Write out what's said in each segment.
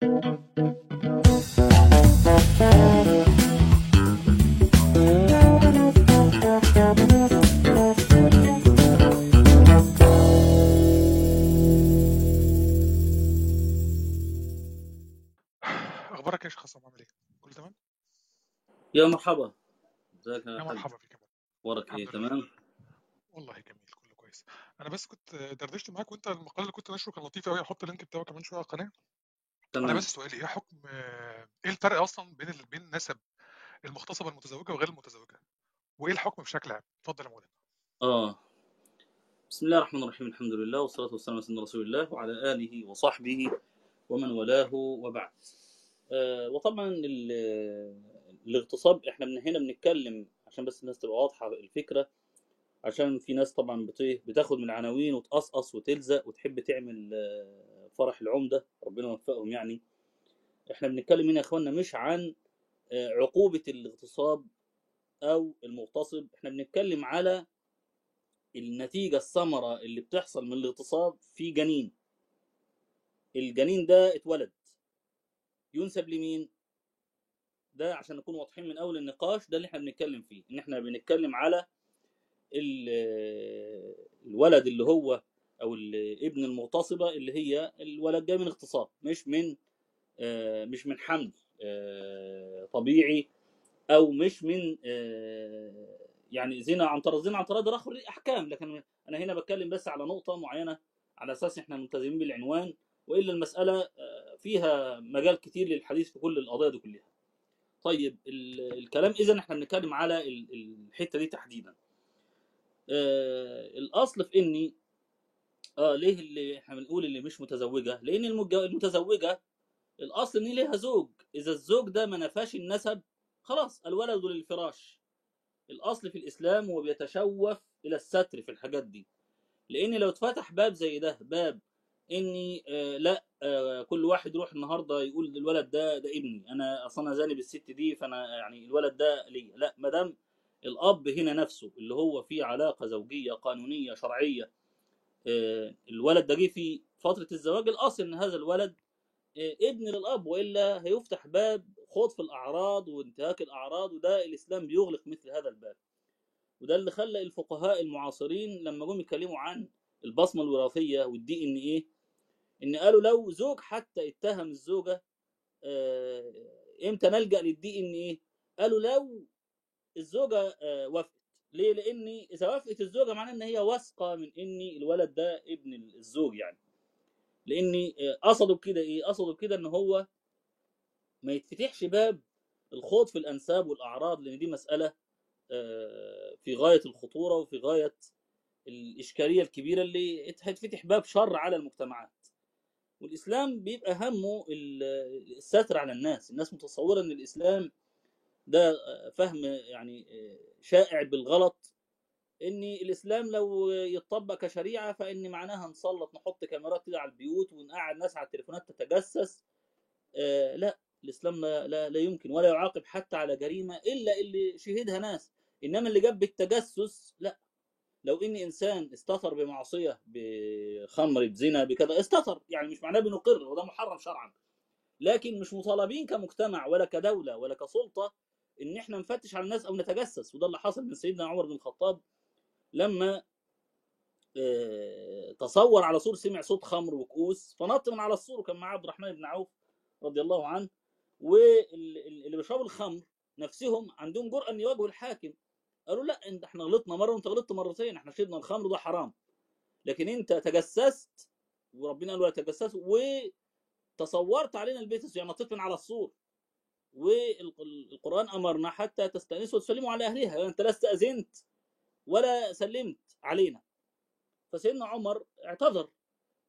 أخبارك إيش خصم عامل إيه؟ كله تمام؟ يا مرحبا. ازيك يا مرحبا بك. أخبارك إيه؟ تمام؟ والله جميل كله كويس. أنا بس كنت دردشت معاك وأنت المقال اللي كنت نشره كان لطيف قوي هحط اللينك بتاعه كمان شوية على القناة. أنا تمام بس سؤالي إيه حكم إيه الفرق أصلا بين ال- بين نسب المغتصبة المتزوجة وغير المتزوجة؟ وإيه الحكم بشكل عام؟ اتفضل يا مولانا آه. بسم الله الرحمن الرحيم الحمد لله والصلاة والسلام على سيدنا رسول الله وعلى آله وصحبه ومن والاه وبعد. آه وطبعا ال- الاغتصاب إحنا من هنا بنتكلم عشان بس الناس تبقى واضحة الفكرة عشان في ناس طبعا بت- بتاخد من العناوين وتقصقص وتلزق وتحب تعمل آه، فرح العمدة ربنا يوفقهم يعني. إحنا بنتكلم هنا يا اخوانا مش عن آه، عقوبة الاغتصاب أو المغتصب. إحنا بنتكلم على النتيجة الثمرة اللي بتحصل من الاغتصاب في جنين. الجنين ده اتولد. ينسب لمين؟ ده عشان نكون واضحين من أول النقاش ده اللي إحنا بنتكلم فيه. إن إحنا بنتكلم على ال- الولد اللي هو أو الابن المغتصبة اللي هي الولد جاي من اغتصاب مش من آه، مش من حمل آه، طبيعي أو مش من آه، يعني زنا عن طريق زنا عن طريق ده اخر احكام لكن أنا هنا بتكلم بس على نقطة معينة على أساس إحنا ملتزمين بالعنوان وإلا المسألة فيها مجال كتير للحديث في كل القضايا دي كلها. طيب ال- الكلام اذا إحنا بنتكلم على ال- الحتة دي تحديدا. الأصل في إني آه ليه اللي إحنا بنقول اللي مش متزوجة؟ لأن المتزوجة الأصل إن ليها زوج. إذا الزوج ده ما نفاش النسب خلاص الولد للفراش. الأصل في الإسلام هو بيتشوف إلى الستر في الحاجات دي. لأن لو اتفتح باب زي ده باب إني آه لأ آه كل واحد يروح النهارده يقول الولد ده ده ابني. أنا أصلا أنا زاني بالست دي فأنا يعني الولد ده ليا. لأ ما دام الأب هنا نفسه اللي هو في علاقة زوجية قانونية شرعية الولد ده جه في فترة الزواج الأصل إن هذا الولد آه، ابن للأب وإلا هيفتح باب خوض في الأعراض وانتهاك الأعراض وده الإسلام بيغلق مثل هذا الباب. وده اللي خلى الفقهاء المعاصرين لما جم يتكلموا عن البصمة الوراثية والدي إن إيه إن قالوا لو زوج حتى اتهم الزوجة آه، إمتى نلجأ للدي إن إيه؟ قالوا لو الزوجة آه، وافقت ليه؟ لأن إذا وافقت الزوجة معناه إن هي واثقة من ان الولد ده ابن الزوج يعني. لأن آه، قصدوا بكده إيه؟ قصدوا بكده إن هو ما يتفتحش باب الخوض في الأنساب والأعراض لأن دي مسألة آه، في غاية الخطورة وفي غاية الإشكالية الكبيرة اللي هتفتح باب شر على المجتمعات. والإسلام بيبقى همه ال- الستر على الناس. الناس متصورة إن الإسلام ده فهم يعني شائع بالغلط ان الإسلام لو يتطبق كشريعة فان معناها نسلط نحط كاميرات كده على البيوت ونقعد ناس على التليفونات تتجسس. آه، لا الإسلام لا, لا, لا يمكن ولا يعاقب حتى على جريمة إلا اللي شهدها ناس. إنما اللي جاب بالتجسس لا. لو ان إنسان استتر بمعصية بخمر بزنا بكذا استتر. يعني مش معناه بنقر وده محرم شرعا. لكن مش مطالبين كمجتمع ولا كدولة ولا كسلطة إن إحنا نفتش على الناس أو نتجسس وده اللي حصل من سيدنا عمر بن الخطاب لما آه، تصور على سور سمع صوت خمر وكؤوس فنط من على السور وكان معاه عبد الرحمن بن عوف رضي الله عنه واللي بيشربوا الخمر نفسهم عندهم جرأة إن يواجهوا الحاكم. قالوا لا انت إحنا غلطنا مرة وأنت غلطت مرتين إحنا شربنا الخمر ده حرام. لكن أنت تجسست وربنا قال ولا تجسسوا وتصورت علينا البيت يعني نطيت من على السور. والقرآن أمرنا حتى تستانسوا وتسلموا على اهلها يعني أنت لا استأذنت ولا سلمت علينا. فسيدنا عمر اعتذر.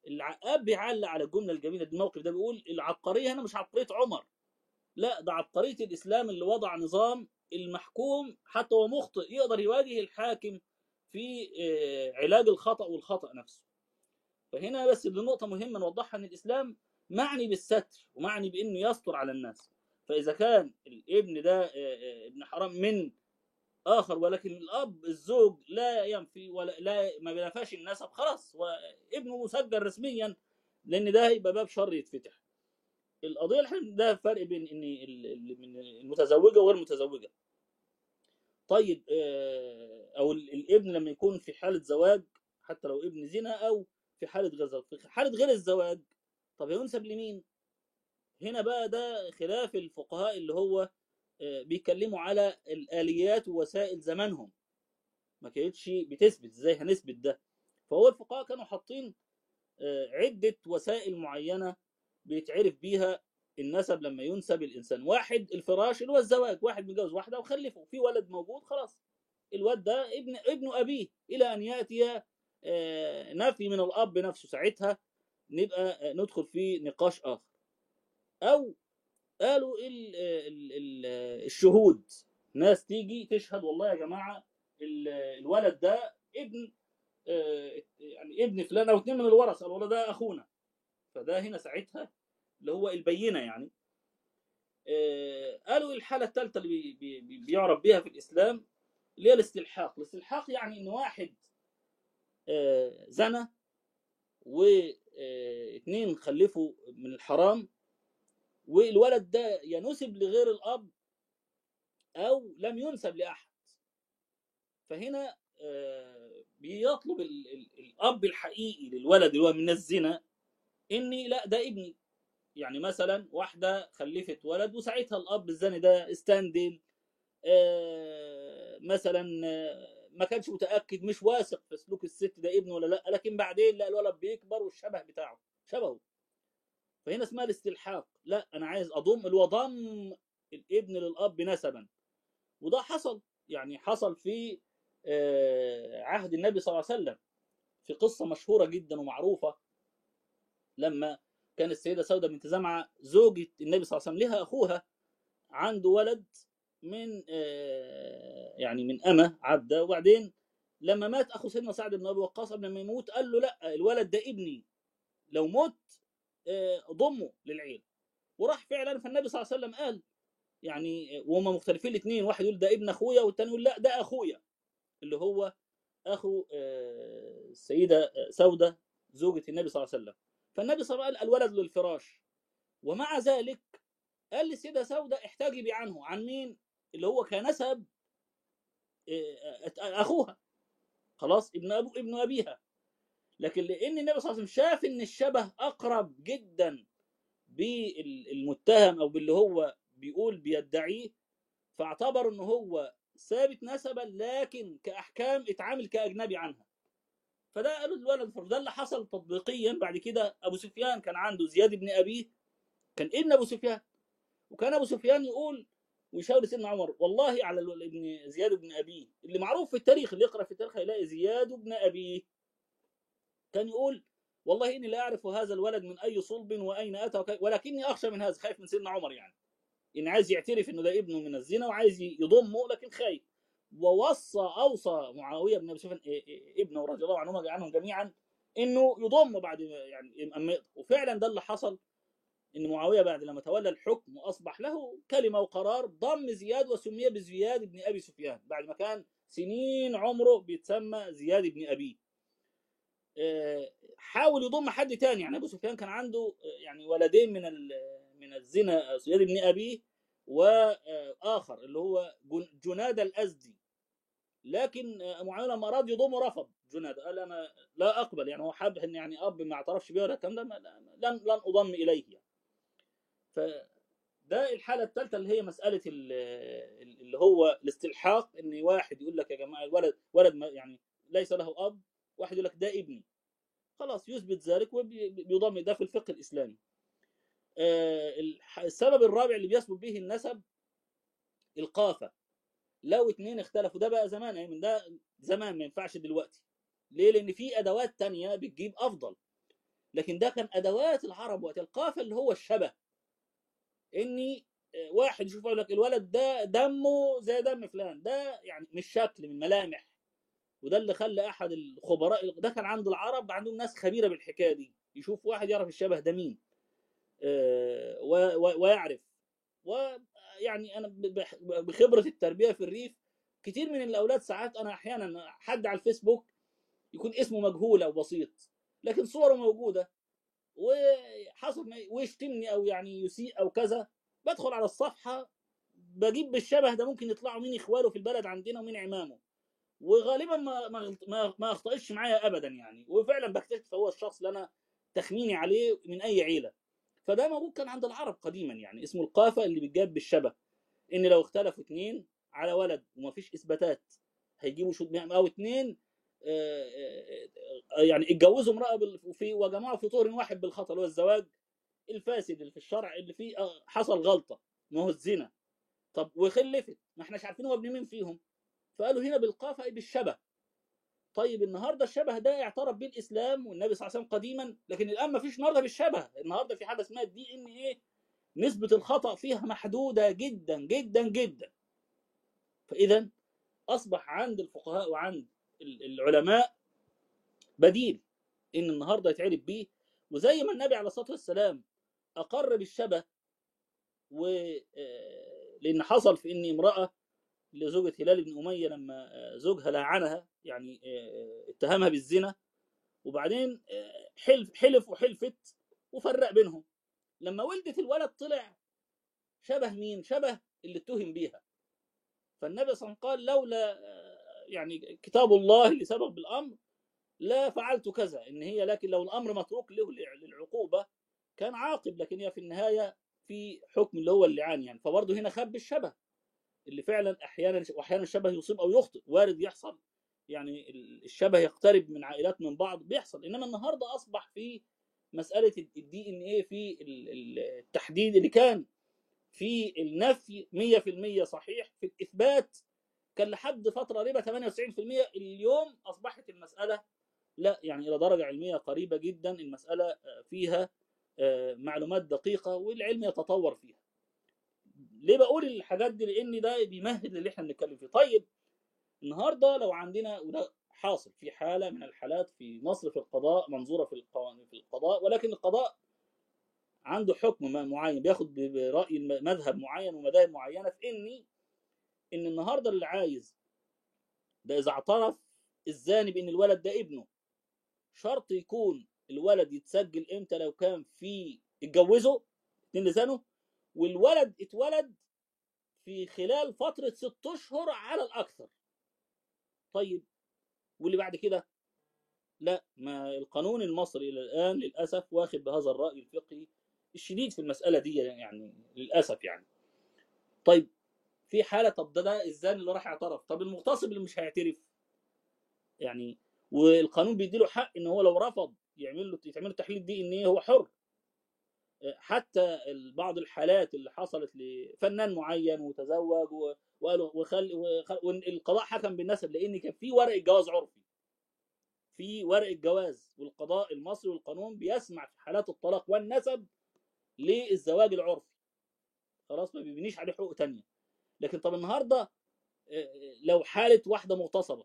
العقاب بيعلق على الجمله الجميلة دي الموقف ده بيقول العبقرية هنا مش عبقرية عمر. لا ده عبقرية الإسلام اللي وضع نظام المحكوم حتى هو مخطئ يقدر يواجه الحاكم في آه، علاج الخطأ والخطأ نفسه. فهنا بس دي نقطة مهمة نوضحها إن الإسلام معني بالستر ومعني بإنه يستر على الناس. فإذا كان الابن ده آه، آه، ابن حرام من آخر ولكن الأب الزوج لا ينفي ولا لا ما بينفاش النسب خلاص وابنه مسجل رسميا لأن ده هيبقى باب شر يتفتح. القضية اللي إحنا ده فرق بين إن ال- ال- من المتزوجة وغير المتزوجه طيب آه، ال- الابن لما يكون في حالة زواج حتى لو ابن زنا أو في غير زواج في حالة غير الزواج طب ينسب لمين؟ هنا بقى ده خلاف الفقهاء اللي هو آه، بيتكلموا على الآليات ووسائل زمانهم. ما كانتش بتثبت إزاي هنثبت ده؟ فهو الفقهاء كانوا حاطين آه، عدة وسائل معينة بيتعرف بيها النسب لما ينسب الإنسان. واحد الفراش اللي هو الزواج واحد متجوز واحدة وخلفه في ولد موجود خلاص. الولد ده ابن ابن أبيه إلى أن يأتي آه، نفي من الأب نفسه. ساعتها نبقى ندخل في نقاش آخر. أو قالوا ال ال ال الشهود. ناس تيجي تشهد والله يا جماعة ال- الولد ده ابن آه، يعني ابن فلان أو اتنين من الورثة. الولد ده أخونا. فده هنا ساعتها اللي هو البينة يعني. آه، قالوا الحالة الثالثه اللي بي- بي- بيعرف بيها في الإسلام؟ اللي هي الاستلحاق. الاستلحاق يعني إن واحد آه، زنى واثنين خلفوا من الحرام والولد ده ينسب لغير الأب أو لم ينسب لأحد. فهنا آه، بيطلب ال- ال- الأب الحقيقي للولد اللي هو من الزنا إني لا ده ابني. يعني مثلا واحدة خلفت ولد وساعتها الأب الزاني ده استندل آه، مثلا آه، ما كانش متأكد مش واثق في سلوك الست ده ابنه ولا لأ لكن بعدين لا الولد بيكبر والشبه بتاعه شبهه. فهنا اسمها الاستلحاق. لا أنا عايز أضم اللي هو ضم الابن للأب نسبا. وده حصل يعني حصل في آه، عهد النبي صلى الله عليه وسلم في قصة مشهورة جدا ومعروفة لما كان السيدة سودة بنت زمعة زوجة النبي صلى الله عليه وسلم لها أخوها عنده ولد من آه، يعني من أمة عبده وبعدين لما مات أخو سيدنا سعد بن أبي وقاص قبل ما يموت قال له لا الولد ده ابني. لو مت ضمه للعيله وراح فعلا فالنبي صلى الله عليه وسلم قال يعني آه، وهم مختلفين الاثنين واحد يقول ده ابن أخويا والثاني يقول لا ده أخويا. اللي هو أخو آه، السيده آه، سودة زوجة النبي صلى الله عليه وسلم. فالنبي صلى الله عليه وسلم قال الولد للفراش. ومع ذلك قال للسيده سودة احتجبي عنه. عن مين؟ اللي هو كنسب آه، آه، أخوها. خلاص ابن أبو ابن أبيها. لكن لأن النبي صلى الله عليه وسلم شاف إن الشبه أقرب جدا بالمتهم أو باللي هو بيقول بيدعيه فاعتبر إن هو ثابت نسبا لكن كأحكام اتعامل كأجنبي عنها. فده قالوا الولد ده اللي حصل تطبيقيا. بعد كده أبو سفيان كان عنده زياد بن أبيه. كان ابن أبو سفيان. وكان أبو سفيان يقول ويشاور سيدنا عمر والله على ابن زياد بن أبيه. اللي معروف في التاريخ اللي يقرأ في التاريخ هيلاقي زياد بن أبيه. كان يقول والله إني لا أعرف هذا الولد من أي صلب وأين أتى ولكني أخشى من هذا خايف من سيدنا عمر يعني. إن عايز يعترف إنه ده ابنه من الزنا وعايز يضمه لكن خايف. ووصى أوصى معاوية بن أبي سفيان إيه- إيه- ابنه رضي الله عنهما عنهم جميعا إنه يضم بعد يعني اما يقدر. وفعلا ده اللي حصل إن معاوية بعد لما تولى الحكم وأصبح له كلمة وقرار ضم زياد وسمي بزياد بن أبي سفيان. بعد ما كان سنين عمره بيتسمى زياد بن أبيه. حاول يضم حد تاني. يعني ابو سفيان كان عنده آه، يعني ولدين من من الزنا زياد بن أبيه واخر اللي هو جن- جناد الأزدي. لكن آه، معاويه لما اراد يضمه رفض جناد. قال أنا لا أقبل. يعني هو حابب إن يعني أب ما اعترفش بيه ولا الكلام ده لن لن أضم إليه يعني. فده الحالة الثالثة اللي هي مسألة ال- ال- اللي هو الاستلحاق إن واحد يقول لك يا جماعة الولد ولد يعني ليس له أب واحد يقول لك ده ابني. خلاص يثبت ذلك وبيضم ده في الفقه الإسلامي. آه، السبب الرابع اللي بيثبت به النسب القافة. لو اتنين اختلفوا ده بقى زمان يعني من ده زمان ما ينفعش دلوقتي. ليه؟ لأن في أدوات تانية بتجيب أفضل. لكن ده كان أدوات العرب وقت القافة اللي هو الشبه. إني آه، واحد يشوف يقول لك الولد ده دمه زي دم فلان. ده يعني مش شكل من ملامح. وده اللي خلى أحد الخبراء ده كان عند العرب عندهم ناس خبيرة بالحكاية دي يشوف واحد يعرف الشبه ده مين آه، ويعرف ويعني أنا بخبرة التربية في الريف كتير من الأولاد ساعات أنا أحيانا حد على الفيسبوك يكون اسمه مجهول أو بسيط لكن صوره موجودة وحصل ويشتمني أو يعني يسيء أو كذا بدخل على الصفحة بجيب بالشبه ده ممكن يطلعوا مين إخواله في البلد عندنا ومين عمامه. وغالبا ما ما ما, اخطاش معايا ابدا يعني. وفعلا بكتشف هو الشخص اللي أنا تخميني عليه من أي عيلة. فده موجود كان عند العرب قديما يعني اسمه القافة اللي بيتجاب بالشبه. إن لو اختلفوا اثنين على ولد ومفيش إثباتات هيجيبوا شو أو اثنين آه، آه، آه، يعني اتجوزوا امرأة بال- في وجمعوا في طور واحد بالخطأ اللي هو الزواج الفاسد اللي في الشرع اللي فيه حصل غلطة ما هو الزنا. طب وخلفت ما إحناش عارفين هو ابن مين فيهم. فقالوا هنا بالقافه أي بالشبه. طيب النهارده الشبه ده اعترف به الاسلام والنبي صلى الله عليه وسلم قديما لكن الآن ما فيش النهارده بالشبه. النهارده في حاجة اسمها الدي إن إيه. نسبة الخطأ فيها محدودة جدا جدا جدا. فاذا أصبح عند الفقهاء وعند ال- العلماء بديل إن النهارده يتعرف بيه. وزي ما النبي عليه الصلاة والسلام أقر بالشبه و آه، لأن حصل في ان امرأة لزوجة هلال بن أمية لما آه، زوجها لعنها يعني آه، اتهمها بالزنا وبعدين آه، حلف حلف وحلفت وفرق بينهم. لما ولدت الولد طلع شبه مين؟ شبه اللي اتهم بيها. فالنبي صلى الله عليه وسلم قال لولا آه، يعني كتاب الله اللي سبق بالأمر لا فعلت كذا. إن هي لكن لو الأمر متروك له للعقوبة كان عاقب لكن هي في النهاية في حكم اللي هو اللعان يعني. فبرضه هنا خب الشبه. اللي فعلا أحيانا واحيانا الشبه يصيب أو يخطئ وارد يحصل. يعني ال- الشبه يقترب من عائلات من بعض بيحصل. إنما النهارده أصبح في مسألة الدي ان إيه في ال- ال- التحديد اللي كان في النفي 100% صحيح. في الإثبات كان لحد فترة قريبه 98% اليوم أصبحت المسألة لا يعني إلى درجة علمية قريبة جدا. المسألة آه، فيها آه، معلومات دقيقة والعلم يتطور فيها. ليه بقول الحاجات دي؟ لأن ده بيمهد للي إحنا بنتكلم فيه. طيب النهارده لو عندنا وده حاصل في حالة من الحالات في مصر في القضاء منظورة في القوانين في القضاء ولكن القضاء عنده حكم معين بياخد برأي مذهب معين ومذاهب معينة في إني إن النهارده اللي عايز ده إذا اعترف الزاني بإن الولد ده ابنه؟ شرط يكون الولد يتسجل إمتى؟ لو كان في اتجوزه اتنين لسانه؟ والولد اتولد في خلال فترة ست أشهر على الأكثر. طيب واللي بعد كده؟ لا ما القانون المصري إلى الآن للأسف واخد بهذا الرأي الفقهي الشديد في المسألة دي يعني للأسف يعني. طيب في حالة طب ده ده الزاني اللي راح يعترف طب المغتصب اللي مش هيعترف؟ يعني والقانون بيديله حق إن هو لو رفض يعمل له يتعمل له تحليل دي إن هو حر. حتى بعض الحالات اللي حصلت لفنان معين وتزوج وقالوا وخل والقضاء حكم بالنسب لأن كان في ورق جواز عرفي. في ورق جواز والقضاء المصري والقانون بيسمع في حالات الطلاق والنسب للزواج العرفي. خلاص ما بيبنيش عليه حقوق تانية. لكن طب النهارده آه، لو حالة واحدة مغتصبة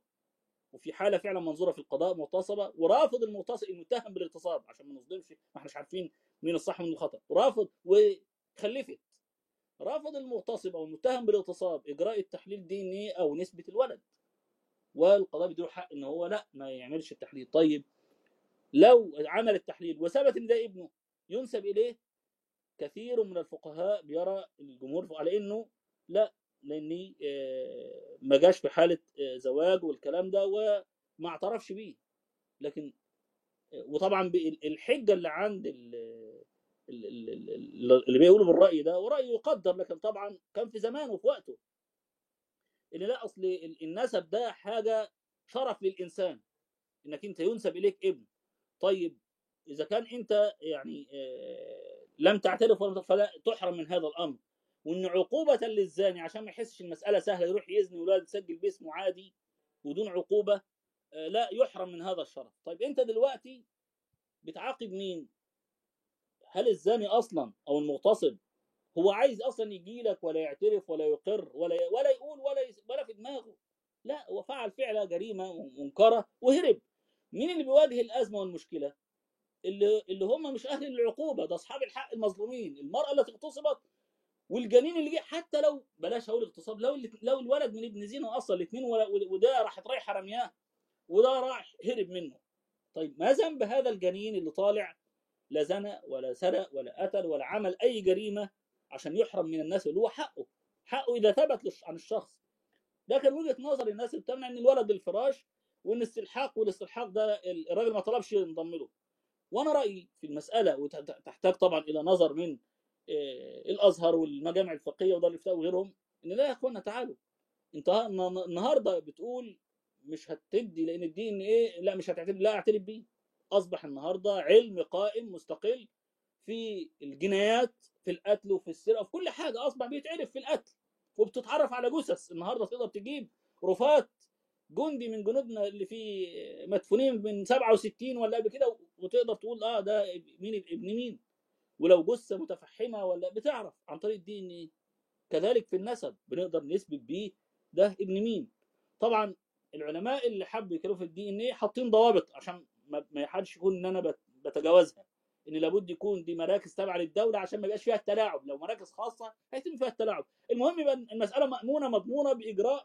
وفي حالة فعلا منظورة في القضاء مغتصبه ورافض المغتصب المتهم بالاغتصاب عشان ما نظلمش ما إحناش عارفين مين الصح ومين الخطأ. رافض وخلفت. رافض المغتصب أو المتهم بالاغتصاب إجراء التحليل دي ان إيه أو نسبة الولد. والقضاء بيديله حق إن هو لأ ما يعملش التحليل. طيب لو عمل التحليل وثبت إن ده ابنه ينسب إليه؟ كثير من الفقهاء بيرى الجمهور على إنه لأ لاني آه، ما جاش في حالة آه، زواج والكلام ده وما اعترفش بيه. لكن آه، وطبعا الحجة اللي عند ال- ال- ال- ال- اللي بيقولوا بالرأي ده وراي يقدر لكن طبعا كان في زمانه وفي وقته. إن لا أصل ال- النسب ده حاجة شرف للإنسان. إنك أنت ينسب إليك ابن. طيب إذا كان أنت يعني لم تعترف فلا تحرم من هذا الأمر وإن عقوبة للزاني عشان ما يحسش المسألة سهلة يروح يزني ولا يسجل باسمه عادي ودون عقوبة آه، لا يحرم من هذا الشرف. طيب أنت دلوقتي بتعاقب مين؟ هل الزاني أصلا أو المغتصب هو عايز أصلا يجي لك ولا يعترف ولا يقر ولا ولا يقول ولا يس- ولا في دماغه؟ لا هو فعل فعلة جريمة منكره وهرب. مين اللي بيواجه الأزمة والمشكلة؟ اللي اللي هم مش أهل العقوبة ده أصحاب الحق المظلومين المرأة التي اغتصبت والجنين اللي جه حتى لو بلاش أقول اغتصاب لو لو الولد من ابن زينة أصلا الاثنين وده راحت رايحه رمياه وده راح هرب منه. طيب ما ذنب هذا الجنين اللي طالع؟ لا زنى ولا سرق ولا قتل ولا عمل أي جريمة عشان يحرم من الناس اللي هو حقه. حقه إذا ثبت عن الشخص. ده كان وجهة نظر الناس اللي بتمنع إن الولد بالفراش وإن استلحاق والاستلحاق ده ال- الراجل ما طلبش ينضم له. وأنا رأيي في المسألة وتحتاج طبعا إلى نظر من الأزهر والمجامع الفقهية ودار الافتاء وغيرهم إن لا يا إخوانا تعالوا. أنت الن- النهارده بتقول مش هتدي لأن الدي ان إيه؟ لا مش هتعترف لا اعترف بيه. أصبح النهارده علم قائم مستقل في الجنايات في القتل وفي السرقة وفي كل حاجة أصبح بيتعرف في القتل وبتتعرف على جثث. النهارده تقدر تجيب رفات جندي من جنودنا اللي في مدفونين من 67 ولا قبل كده وتقدر تقول آه ده مين؟ ابن مين؟ ولو جثة متفحمة ولا بتعرف عن طريق الدي إن إيه. كذلك في النسب بنقدر نثبت بيه ده ابن مين. طبعا العلماء اللي حبوا يكرهوا في الدي إن إيه حاطين ضوابط عشان ما حدش يكون إن أنا بت- بتجاوزها. إن لابد يكون دي مراكز تابعة للدولة عشان ما يبقاش فيها التلاعب. لو مراكز خاصة هيتم فيها التلاعب. المهم يبقى المسألة مأمونة مضمونة بإجراء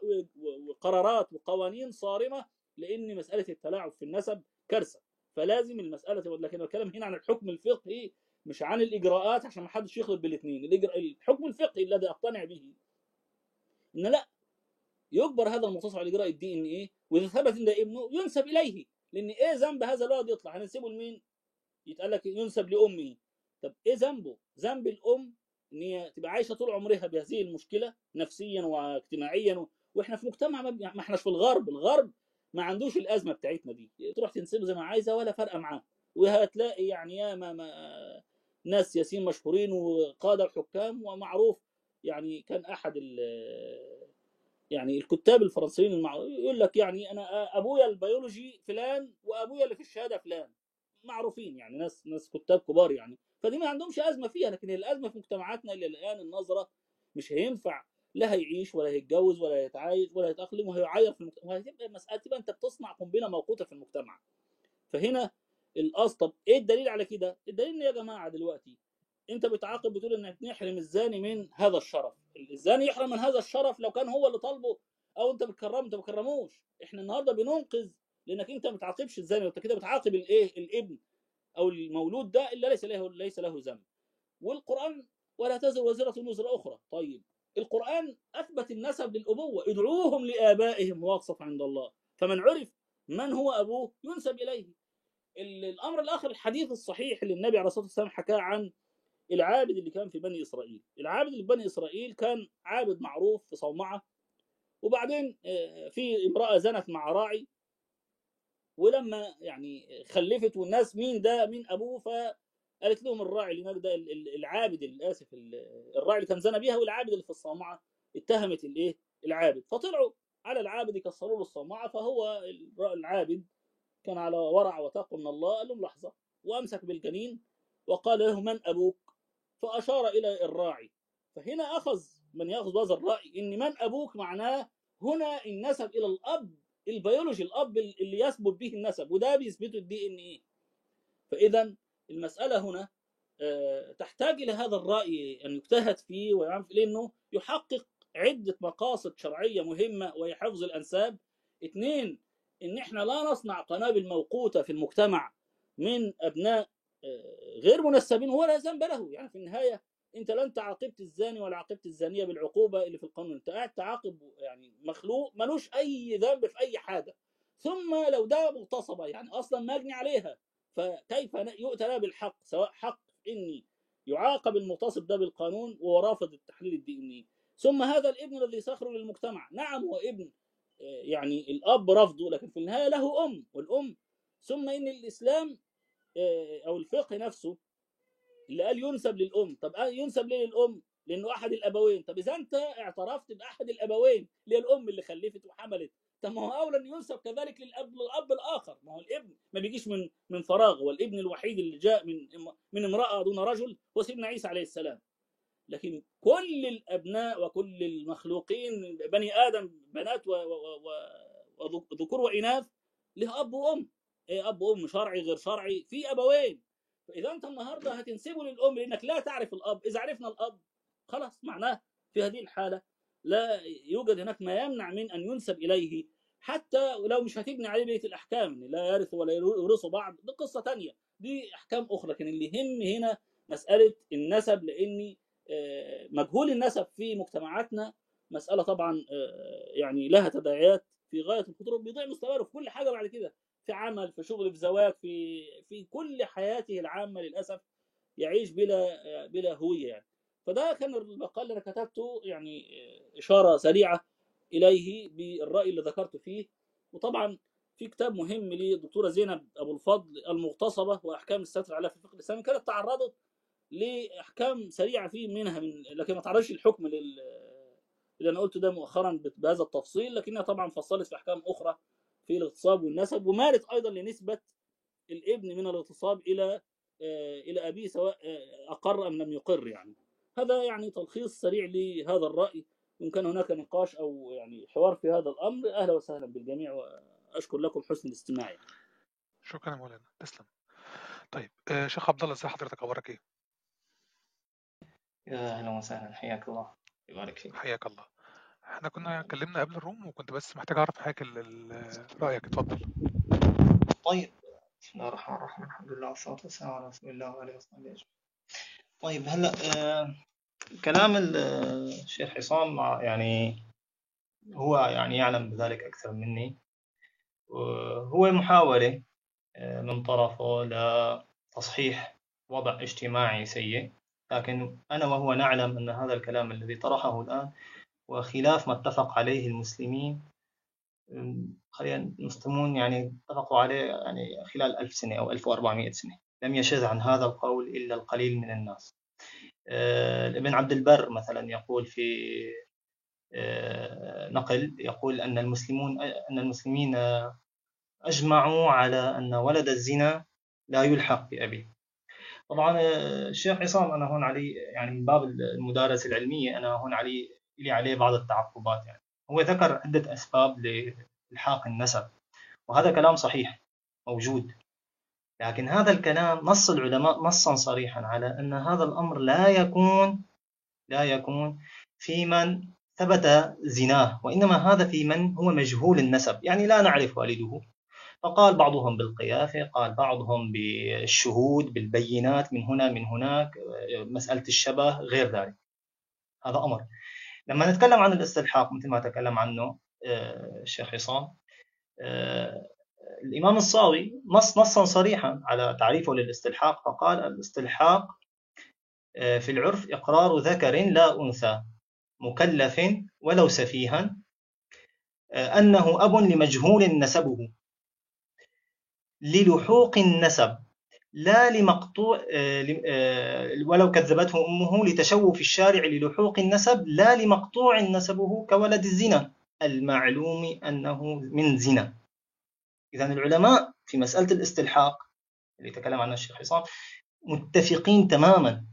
وقرارات وقوانين صارمة لإن مسألة التلاعب في النسب كارثة. فلازم المسألة لكن الكلام هنا عن الحكم الفقهي مش عن الإجراءات عشان ما حدش يخلط بالاثنين الحكم الفقهي الذي أقتنع به إن لا يجبر هذا المتصل على إجراء الدي ان إيه؟ وإذا ثبت ان ده ابنه ينسب إليه. لأن إيه ذنب هذا الولد يطلع؟ هننسبه لمين؟ يتقال لك ينسب لأمه. طب إيه ذنبه؟ ذنب الأم إن هي تبقى عايشة طول عمرها بهذه المشكلة نفسيا واجتماعيا و... وإحنا في مجتمع ما, ما إحناش في الغرب. الغرب ما عندوش الأزمة بتاعتنا دي. تروح تنسبه زي ما عايزة ولا فارقه معاه. وهتلاقي يعني يا ما, ما ناس سياسيين مشهورين وقادة وحكام ومعروف يعني كان أحد يعني الكتاب الفرنسيين يقول لك يعني أنا أبويا البيولوجي فلان وأبويا اللي في الشهادة فلان. معروفين يعني ناس ناس كتاب كبار يعني. فدي ما عندهمش أزمة فيها لكن الأزمة في مجتمعاتنا إلى الآن النظرة مش هينفع لا هيعيش ولا هيتجوز ولا هيتعايش ولا هيتأقلم وهيعير في المجتمع وهتبقى مسألة تبقى أنت بتصنع قنبلة موقوتة في المجتمع. فهنا الاصل طب إيه الدليل على كده؟ الدليل إن يا جماعة دلوقتي أنت بتعاقب بتقول إنك نحرم الزاني من هذا الشرف. الزاني يحرم من هذا الشرف لو كان هو اللي طالبه أو أنت بتكرمه أنت ما بتكرموش. إحنا النهارده بننقذ لأنك أنت ما بتعاقبش الزاني أنت كده بتعاقب الايه الابن أو المولود ده اللي ليس له ليس له ذنب والقرآن ولا تزر وزرة وزر أخرى. طيب القرآن أثبت النسب للأبوة. ادعوهم لآبائهم واقصف عند الله. فمن عرف من هو أبوه ينسب إليه. ال- الأمر الآخر الحديث الصحيح اللي النبي عليه الصلاة والسلام حكاه عن العابد اللي كان في بني إسرائيل. العابد اللي في بني إسرائيل كان عابد معروف في صومعة وبعدين آه، في امرأة زنت مع راعي ولما يعني خلفت والناس مين ده؟ مين أبوه؟ فقالت لهم الراعي اللي هناك ده ال- ال- العابد ال- الراعي اللي كان زنى بيها والعابد اللي في الصومعة اتهمت الإيه؟ العابد. فطلعوا على العابد يكسروا له الصومعه فهو العابد كان على ورع وتقوى من الله قال لهم لحظة وأمسك بالجنين وقال له من أبوك؟ فأشار إلى الراعي فهنا أخذ من يأخذ بهذا الراي إن من أبوك معناه هنا النسب إلى الأب البيولوجي الأب اللي يثبت به النسب وده بيثبته ال DNA فإذا المسألة هنا آه، تحتاج إلى هذا الرأي أن يجتهد فيه ويعمل فيه لأنه يحقق عدة مقاصد شرعية مهمة وهي حفظ الأنساب. اثنين إن إحنا لا نصنع قنابل موقوتة في المجتمع من أبناء آه، غير منسبين ولا ذنب له. يعني في النهاية أنت لا انت عاقبت الزاني ولا عاقبت الزانية بالعقوبة اللي في القانون. أنت قاعد تعاقب يعني مخلوق ملوش أي ذنب في أي حاجة. ثم لو ده مغتصبة يعني أصلا مجني عليها. فكيف يؤتى لها بالحق؟ سواء حق إني يعاقب المغتصب ده بالقانون وهو رافض التحليل الدي ان ثم هذا الابن الذي سخر للمجتمع. نعم هو ابن يعني الأب رفضه لكن في النهاية له أم والأم ثم إن الإسلام آه، أو الفقه نفسه اللي قال ينسب للأم. طب آه ينسب ليه للأم؟ لأنه أحد الأبوين. طب إذا أنت اعترفت بأحد الأبوين اللي هي الأم اللي خلفت وحملت؟ طب ما هو اولى ان ينسب كذلك للأب للأب الآخر. ما هو الابن ما بيجيش من من فراغ. هو الابن الوحيد اللي جاء من من امرأة دون رجل هو سيدنا عيسى عليه السلام. لكن كل الأبناء وكل المخلوقين بني آدم بنات وذكور وإناث له أب وأم. إيه أب وأم شرعي غير شرعي في أبوين. فإذا أنت النهارده هتنسبه للأم لأنك لا تعرف الأب. إذا عرفنا الأب خلاص معناه في هذه الحالة لا يوجد هناك ما يمنع من أن ينسب إليه. حتى لو مش هتبني عليه بيت الأحكام لا يرث ولا يورثوا بعض دي قصة تانية. دي أحكام أخرى لكن اللي يهم هنا مسألة النسب لأن آه، مجهول النسب في مجتمعاتنا. مسألة طبعا آه، يعني لها تداعيات في غاية الخطورة بيضيع مستقبله في كل حاجة بعد كده في عمل في شغل في زواج في في كل حياته العامة للأسف يعيش بلا آه، بلا هوية يعني. فده كان المقال اللي أنا كتبته يعني آه، إشارة سريعة إليه بالرأي اللي ذكرته فيه. وطبعا في كتاب مهم للدكتوره زينب أبو الفضل المغتصبة وأحكام الستر عليها في الفقه الاسلامي كانت تعرضت لإحكام سريعة فيه منها من لكن ما تعرضش الحكم لل اللي أنا قلته ده مؤخرا بهذا التفصيل لكنها طبعا فصلت في أحكام أخرى في الاغتصاب والنسب ومالت أيضا لنسبة الابن من الاغتصاب إلى آه، إلى أبيه سواء آه، أقر أم لم يقر يعني. هذا يعني تلخيص سريع لهذا الرأي وإن كان هناك نقاش أو يعني حوار في هذا الأمر أهلا وسهلا بالجميع وأشكر لكم حسن الاستماع. شكرا مولانا. تسلم. طيب آه شيخ عبد الله ازي حضرتك أخبارك إيه؟ يا أهلا وسهلا حياك الله. يبارك فيك. حياك الله. إحنا كنا اتكلمنا قبل الروم وكنت بس محتاج أعرف حاجة ال- ال- رأيك. اتفضل. طيب بسم الله الرحمن الرحيم. الحمد لله والصلاة والسلام على رسول الله وعلى وصحبه أجمعين. طيب هلا آه كلام ال- الشيخ عصام يعني هو يعني يعلم بذلك أكثر مني. وهو محاولة آه، من طرفه لتصحيح وضع اجتماعي سيء. لكن أنا وهو نعلم أن هذا الكلام الذي طرحه الآن وخلاف ما اتفق عليه المسلمين. خلينا المسلمون يعني اتفقوا عليه يعني خلال ألف سنة أو 1400 سنة. لم يشذ عن هذا القول إلا القليل من الناس. آه، ابن عبد البر مثلا يقول في آه، نقل يقول أن المسلمون أن المسلمين أجمعوا على أن ولد الزنا لا يلحق بأبيه. طبعا آه، الشيخ عصام أنا هون علي يعني من باب المدارسة العلمية أنا هون علي لي عليه بعض التعقبات يعني. هو ذكر عدة أسباب لإلحاق النسب وهذا كلام صحيح موجود. لكن هذا الكلام نص العلماء نصا صريحا على أن هذا الأمر لا يكون لا يكون في من ثبت زناه وإنما هذا في من هو مجهول النسب. يعني لا نعرف والده فقال بعضهم بالقيافة قال بعضهم بالشهود بالبينات من هنا من هناك مسألة الشبه غير ذلك. هذا أمر. لما نتكلم عن الاستلحاق مثل ما تكلم عنه آه، الشيخ عصام آه، الإمام الصاوي نص نصا صريحا على تعريفه للاستلحاق فقال الاستلحاق آه، في العرف إقرار ذكر لا أنثى مكلف ولو سفيها آه، أنه أب لمجهول نسبه. للحوق النسب لا لمقطوع آه، آه، ولو كذبته أمه لتشوف الشارع للحوق النسب لا لمقطوع نسبه كولد الزنا المعلوم أنه من زنا. إذا العلماء في مسألة الاستلحاق اللي تكلم عنها الشيخ حسام متفقين تماما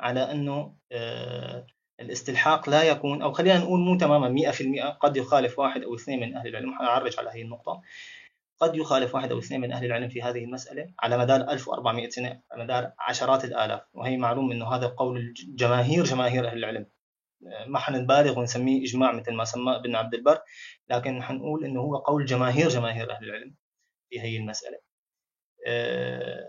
على أنه آه، الاستلحاق لا يكون أو خلينا نقول مو تماما 100% قد يخالف واحد أو اثنين من أهل العلم. حنعرج على هذه النقطة. قد يخالف واحد أو اثنين من أهل العلم في هذه المسألة على مدار 1400 سنة على مدار عشرات الآلاف. وهي معلوم أنه هذا قول الجماهير جماهير أهل العلم. ما حنبالغ ونسميه إجماع مثل ما سماه ابن عبد البر لكن حنقول أنه هو قول جماهير جماهير أهل العلم في هي المسألة. آه،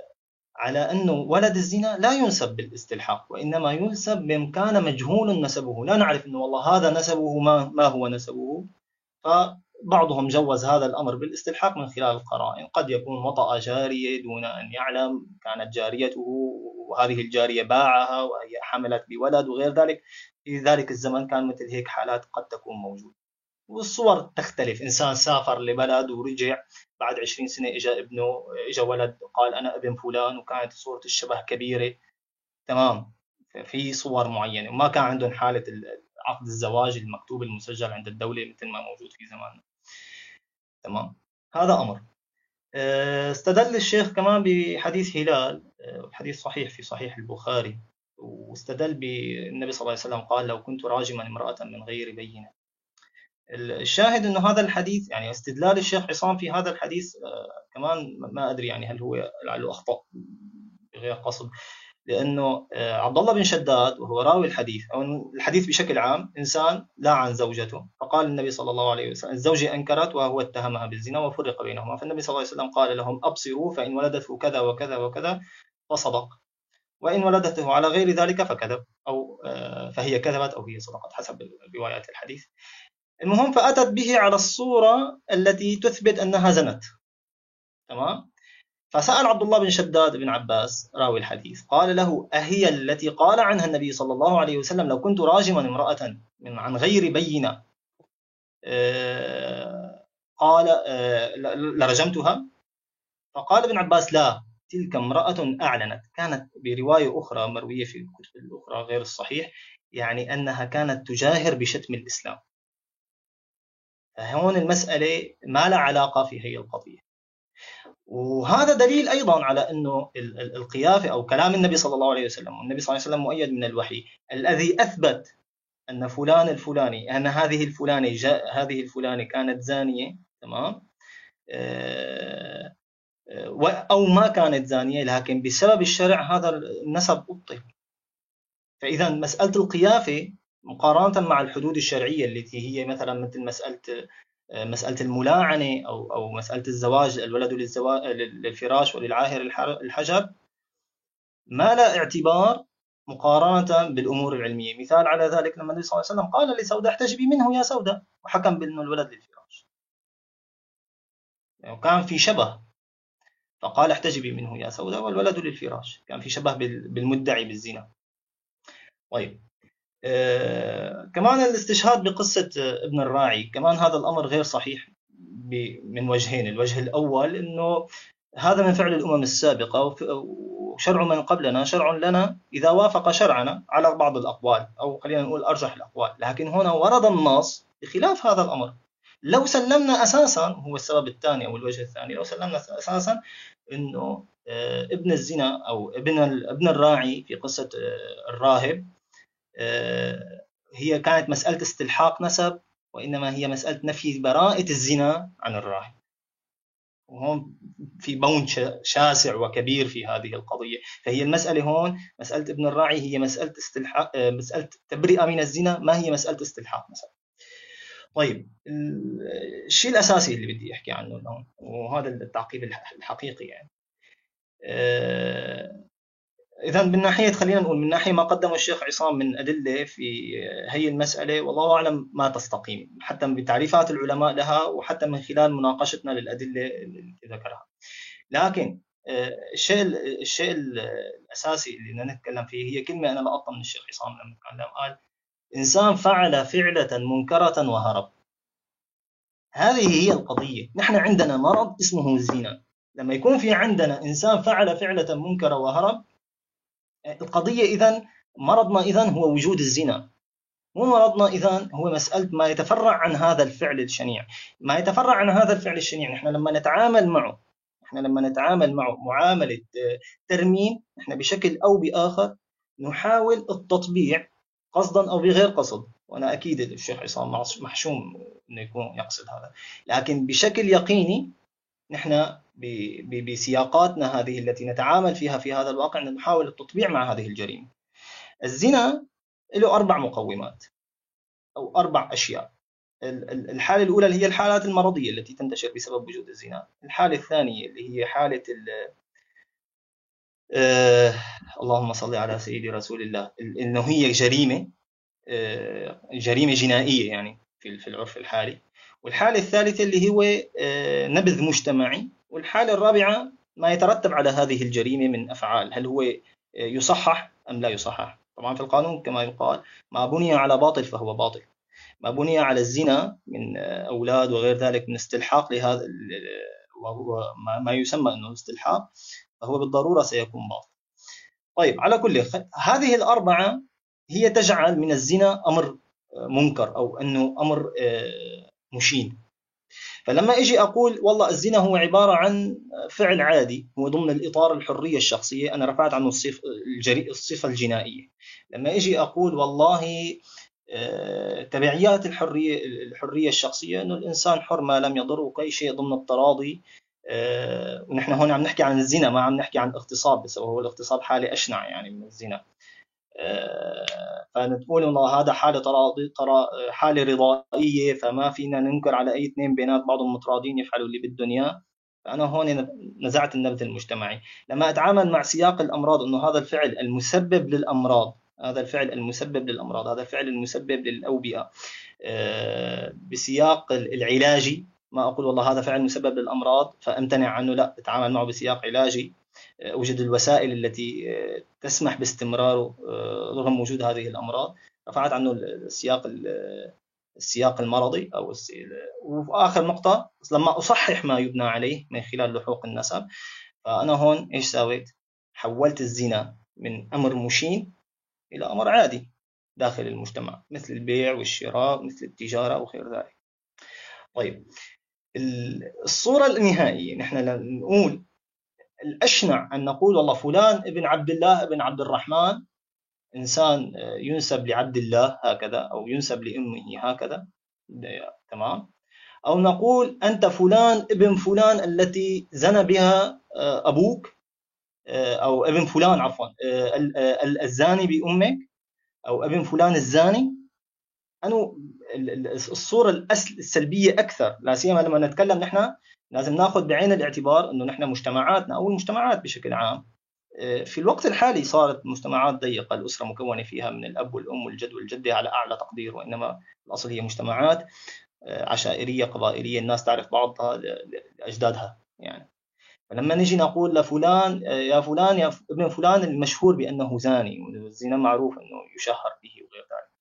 على أنه ولد الزنا لا ينسب بالإستلحاق وإنما ينسب بمن كان مجهول نسبه. لا نعرف أنه والله هذا نسبه ما, ما هو نسبه. فبعضهم جوز هذا الأمر بالاستلحاق من خلال القرائن. قد يكون وطأ جارية دون أن يعلم كانت جاريته وهذه الجارية باعها وهي حملت بولد وغير ذلك. في ذلك الزمن كان مثل هيك حالات قد تكون موجودة. والصور تختلف. إنسان سافر لبلد ورجع بعد 20 سنة إجا ابنه إجا ولد قال أنا ابن فلان وكانت صورة الشبه كبيرة. تمام. في صور معينة. وما كان عندهم حالة عقد الزواج المكتوب المسجل عند الدولة مثل ما موجود في زماننا. تمام؟ هذا أمر. آه، استدل الشيخ كمان بحديث هلال آه، حديث صحيح في صحيح البخاري واستدل بالنبي صلى الله عليه وسلم قال لو كنت راجما امرأة من غير بينة. الشاهد إنه هذا الحديث يعني استدلال الشيخ عصام في هذا الحديث آه، كمان ما أدري يعني هل هو لعله أخطأ بغير قصد. لأنه عبد الله بن شداد وهو راوي الحديث أو الحديث بشكل عام إنسان لا عن زوجته. فقال النبي صلى الله عليه وسلم الزوجة أنكرت وهو اتهمها بالزنا وفرق بينهما. فالنبي صلى الله عليه وسلم قال لهم أبصروا فإن ولدته كذا وكذا وكذا فصدق. وإن ولدته على غير ذلك فكذب أو آه، فهي كذبت أو هي صدقت حسب روايات الحديث. المهم فأتت به على الصورة التي تثبت أنها زنت. تمام؟ فسأل عبد الله بن شداد بن عباس راوي الحديث قال له أهي التي قال عنها النبي صلى الله عليه وسلم لو كنت راجما امرأة من عن غير بينة آه، قال آه، لرجمتها؟ فقال ابن عباس لا تلك امرأة أعلنت كانت برواية أخرى مروية في الكتب الأخرى غير الصحيح يعني أنها كانت تجاهر بشتم الإسلام. فهون المسألة ما لها علاقة في هي القضية. وهذا دليل أيضا على إنه القيافه أو كلام النبي صلى الله عليه وسلم والنبي صلى الله عليه وسلم مؤيد من الوحي الذي أثبت أن فلان الفلاني أن هذه الفلانه جاء هذه الفلانه كانت زانية تمام؟ آه، أو ما كانت زانية لكن بسبب الشرع هذا النسب أبطل. فاذا مسألة القيافه مقارنة مع الحدود الشرعية التي هي مثلا مثل مسألة مسألة الملاعنة أو أو مسألة الزواج الولد للزواج للفراش وللعاهر الحجر ما لا اعتبار مقارنة بالأمور العلمية. مثال على ذلك لما النبي صلى الله عليه وسلم قال لسودة احتجبي منه يا سودة وحكم بأنه الولد للفراش. يعني كان في شبه فقال احتجبي منه يا سودة والولد للفراش. كان في شبه بالمدعي بالزنا. طيب. كمان الاستشهاد بقصة ابن الراعي. كمان هذا الأمر غير صحيح من وجهين. الوجه الأول أنه هذا من فعل الأمم السابقة وشرع من قبلنا. شرع لنا إذا وافق شرعنا على بعض الأقوال أو خلينا نقول أرجح الأقوال. لكن هنا ورد النص بخلاف هذا الأمر. لو سلمنا أساسا هو السبب الثاني أو الوجه الثاني لو سلمنا أساسا أنه آه، ابن الزنا أو ابن ابن الراعي في قصة آه، الراهب آه، هي كانت مسألة استلحاق نسب وإنما هي مسألة نفي براءة الزنا عن الراهب وهون في بون شاسع وكبير في هذه القضية. فهي المسألة هون مسألة ابن الراعي هي مسألة استلحاق آه، مسألة تبرئة من الزنا ما هي مسألة استلحاق نسب. طيب الشيء الأساسي اللي بدي أحكي عنه الآن؟ وهذا التعقيب الحقيقي يعني. آه، إذا من ناحية خلينا نقول من ناحية ما قدمه الشيخ عصام من أدلة في هي المسألة والله أعلم ما تستقيم حتى بتعريفات العلماء لها وحتى من خلال مناقشتنا للأدلة اللي ذكرها. لكن آه، الشيء الشيء الأساسي اللي بدنا نتكلم فيه هي كلمة أنا لقطتها من الشيخ عصام لما تكلم قال إنسان فعل فعلة منكرة وهرب. هذه هي القضية. نحن عندنا مرض اسمه الزنا لما يكون في عندنا إنسان فعل فعلة منكرة وهرب القضية إذا مرضنا إذا هو وجود الزنا. مو مرضنا إذا هو مسألة ما يتفرع عن هذا الفعل الشنيع. ما يتفرع عن هذا الفعل الشنيع نحن لما نتعامل معه نحن لما نتعامل معه معاملة آه، ترميم نحن بشكل أو بآخر نحاول التطبيع قصدا أو بغير قصد. وأنا أكيد الشيخ عصام محشوم أنه يكون يقصد هذا. لكن بشكل يقيني نحن بسياقاتنا هذه التي نتعامل فيها في هذا الواقع نحاول التطبيع مع هذه الجريمة. الزنا له أربع مقومات أو أربع أشياء. الحالة الأولى اللي هي الحالات المرضية التي تنتشر بسبب وجود الزنا. الحالة الثانية اللي هي حالة آه اللهم صل على سيدي رسول الله إنه هي جريمة آه جريمة جنائية يعني في في العرف الحالي. والحالة الثالثة اللي هو آه، نبذ مجتمعي. والحالة الرابعة ما يترتب على هذه الجريمة من أفعال. هل هو آه، يصحح أم لا يصحح؟ طبعا في القانون كما يقال ما بني على باطل فهو باطل. ما بني على الزنا من آه، أولاد وغير ذلك من استلحاق لهذا وهو ما يسمى أنه استلحاق فهو بالضرورة سيكون باطل. طيب على كل هذه الأربعة هي تجعل من الزنا أمر منكر أو أنه أمر مشين. فلما إجي أقول والله الزنا هو عبارة عن فعل عادي هو ضمن الإطار الحرية الشخصية أنا رفعت عنه الصفه الصفة الجنائية. لما إجي أقول والله آه، تبعيات الحريه الحرية الشخصية إنه الإنسان حر ما لم يضره اي شيء ضمن التراضي. آه، ونحن هون عم نحكي عن الزنا ما عم نحكي عن اغتصاب بس هو الاغتصاب حالة أشنع يعني من الزنا. فنقول إنه هذا حالة تراضي ترى حالة رضائية فما فينا ننكر على أي اثنين بينات بعضهم متراضين يفعلوا اللي بدهم اياه فأنا هون نزعت النبذ المجتمعي. لما أتعامل مع سياق الأمراض إنه هذا الفعل المسبب للأمراض هذا الفعل المسبب للأمراض هذا الفعل المسبب للأوبئة آه، بسياق العلاجي ما أقول والله هذا فعل مسبب للأمراض فأمتنع عنه لا أتعامل معه بسياق علاجي. آه، اوجد الوسائل التي آه، تسمح باستمراره رغم وجود هذه الأمراض رفعت عنه السياق السياق المرضي أو وآخر نقطة لما أصحح ما يبنى عليه من خلال لحوق النسب فأنا هون إيش سويت؟ حولت الزنا من أمر مشين إلى أمر عادي داخل المجتمع مثل البيع والشراء مثل التجارة وغير ذلك. طيب الصورة النهائية نحن نقول الأشنع أن نقول والله فلان ابن عبد الله ابن عبد الرحمن إنسان آه، ينسب لعبد الله هكذا أو ينسب لأمه هكذا تمام؟ أو نقول أنت فلان ابن فلان التي زنى بها آه، أبوك آه، أو ابن فلان عفوا الزاني بأمك أو ابن فلان الزاني. أنه الصورة السلبية أكثر لا سيما لما نتكلم نحن لازم ناخذ بعين الاعتبار إنه نحن مجتمعاتنا أو المجتمعات بشكل عام في الوقت الحالي صارت مجتمعات ضيقة الأسرة مكونة فيها من الأب والأم والجد والجدة على أعلى تقدير وإنما الأصل هي مجتمعات آه، عشائرية قبائلية الناس تعرف بعضها لأجدادها يعني. فلما نجي نقول لفلان آه، يا فلان يا ابن فلان المشهور بأنه زاني والزنا معروف أنه يشهر به وغير ذلك.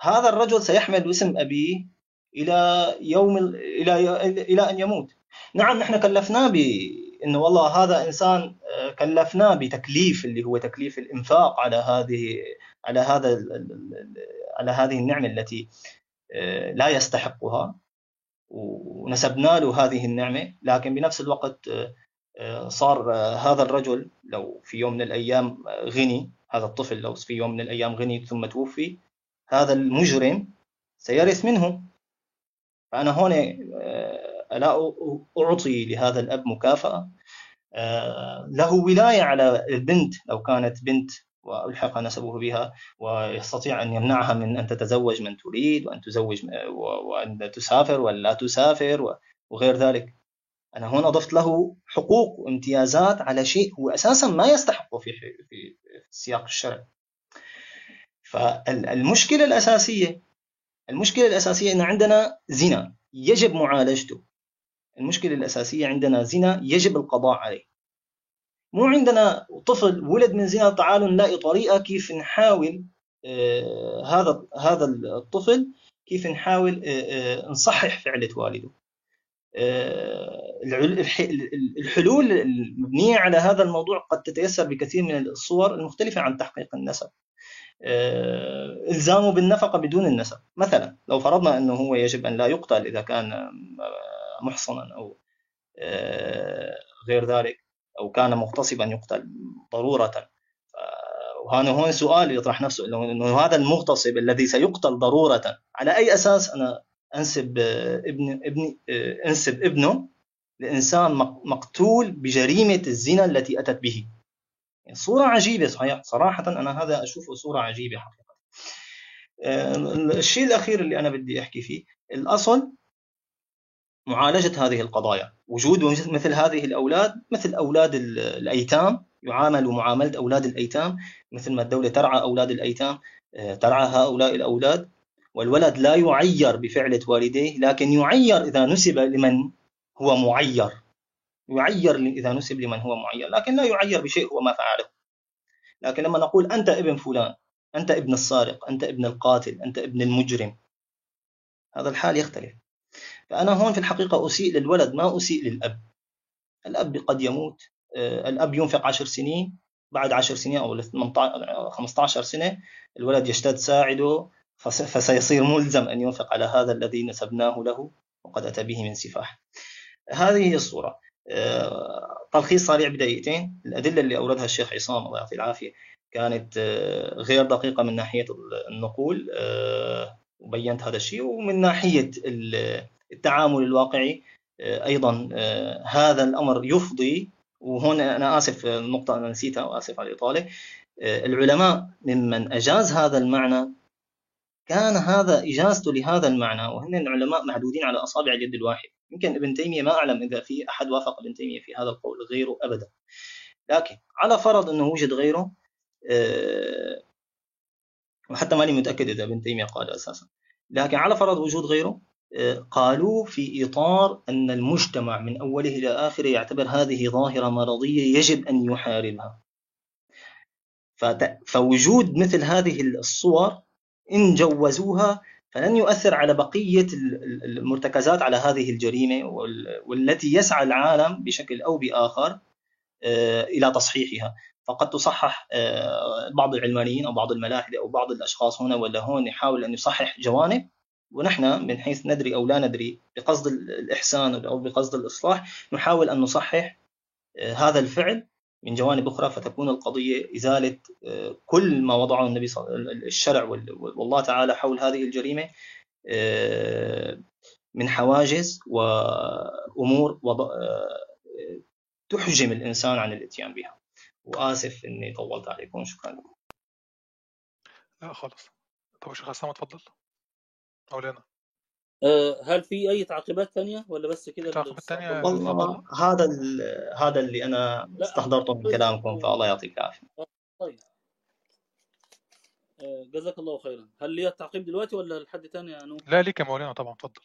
هذا الرجل سيحمل اسم أبيه إلى يوم إلى إلى أن يموت. نعم نحن كلفناه بأنه والله هذا إنسان كلفناه بتكليف اللي هو تكليف الإنفاق على هذه على هذا على هذه النعمة التي آه، لا يستحقها. ونسبنا له هذه النعمة لكن بنفس الوقت آه، صار هذا الرجل لو في يوم من الأيام غني هذا الطفل لو في يوم من الأيام غني ثم توفي هذا المجرم سيرث منه. فأنا هون آه، لا أعطي لهذا الأب مكافأة؟ آه، له ولاية على البنت لو كانت بنت وألحق نسبه بها ويستطيع أن يمنعها من أن تتزوج من تريد وأن تزوج وأن تسافر ولا تسافر وغير ذلك. أنا هنا أضفت له حقوق وامتيازات على شيء هو أساسا ما يستحقه في في سياق الشرع. فالمشكلة الأساسية المشكلة الأساسية أن عندنا زنا يجب معالجته. المشكلة الأساسية عندنا زنا يجب القضاء عليه. مو عندنا طفل ولد من زنا تعالوا نلاقي طريقة كيف نحاول آه هذا هذا الطفل كيف نحاول آه آه نصحح فعلة والده. الحلول المبنية على هذا الموضوع قد تتيسر بكثير من الصور المختلفة عن تحقيق النسب. إلزامه بالنفقة بدون النسب. مثلا لو فرضنا أنه هو يجب أن لا يقتل إذا كان محصنا أو آه، غير ذلك أو كان مغتصبا يقتل ضرورة. وهذا هون سؤال يطرح نفسه إنه هذا المغتصب الذي سيقتل ضرورة على أي أساس؟ أنا أنسب ابن ابني أنسب ابنه لإنسان مقتول بجريمة الزنا التي أتت به. يعني صورة عجيبة صحيح؟ صراحة أنا هذا أشوفه صورة عجيبة حقيقة. آه، الشيء الأخير اللي أنا بدي أحكي فيه الأصل معالجة هذه القضايا. وجود مثل هذه الأولاد مثل أولاد الأيتام يعاملوا معاملة أولاد الأيتام مثل ما الدولة ترعى أولاد الأيتام آه، ترعى هؤلاء الأولاد. والولد لا يعير بفعلة والديه لكن يعير إذا نسب لمن هو معير. يعير إذا نسب لمن هو معير لكن لا يعير بشيء هو ما فعله. لكن لما نقول أنت ابن فلان أنت ابن السارق أنت ابن القاتل أنت ابن المجرم هذا الحال يختلف. فأنا هون في الحقيقة أسيء للولد ما أسيء للأب. الأب قد يموت آه، الأب ينفق عشر سنين بعد عشر سنين أو 15 سنة الولد يشتد ساعده فسيصير ملزم أن ينفق على هذا الذي نسبناه له وقد أتى به من سفاح. هذه هي الصورة. آه، تلخيص سريع بدقيقتين. الأدلة اللي أوردها الشيخ عصام الله يعطيه العافية كانت آه، غير دقيقة من ناحية النقول وبينت هذا الشيء ومن ناحية التعامل الواقعي آه، أيضا آه، هذا الأمر يفضي وهون أنا آسف النقطه أنا نسيتها وآسف على الاطاله آه، العلماء ممن أجاز هذا المعنى كان هذا إجازته لهذا المعنى وهن العلماء معدودين على أصابع اليد الواحد. يمكن ابن تيمية ما أعلم إذا في أحد وافق ابن تيمية في هذا القول غيره أبدا. لكن على فرض أنه وجد غيره آه، وحتى ماني متأكد إذا ابن تيمية قال أساسا لكن على فرض وجود غيره آه، قالوا في إطار أن المجتمع من أوله إلى آخره يعتبر هذه ظاهرة مرضية يجب أن يحاربها. فوجود مثل هذه الصور إن جوزوها فلن يؤثر على بقية المرتكزات على هذه الجريمة والتي يسعى العالم بشكل أو بآخر آه، إلى تصحيحها. فقد تصحح آه، بعض العلمانيين أو بعض الملاحدة أو بعض الأشخاص هنا ولا هون يحاول أن يصحح جوانب ونحن من حيث ندري أو لا ندري بقصد الإحسان أو بقصد الإصلاح نحاول أن نصحح آه، هذا الفعل من جوانب أخرى فتكون القضية إزالة آه، كل ما وضعه النبي صلى الشرع والله تعالى حول هذه الجريمة آه، من حواجز وأمور تحجم الإنسان عن الإتيان بها. وآسف إني طولت عليكم شكرا لكم. لا خالص. طب شيخ اتفضل. مولانا أه هل في أي تعقيبات ثانية ولا بس كده تعقيبات ثانية والله هذا هذا اللي أنا استحضرته من كلامكم فالله يعطيك العافية. طيب. أه جزاك الله خيرا. هل لي التعقيب دلوقتي ولا لحد ثاني يا نور لا ليك يا مولانا طبعا اتفضل.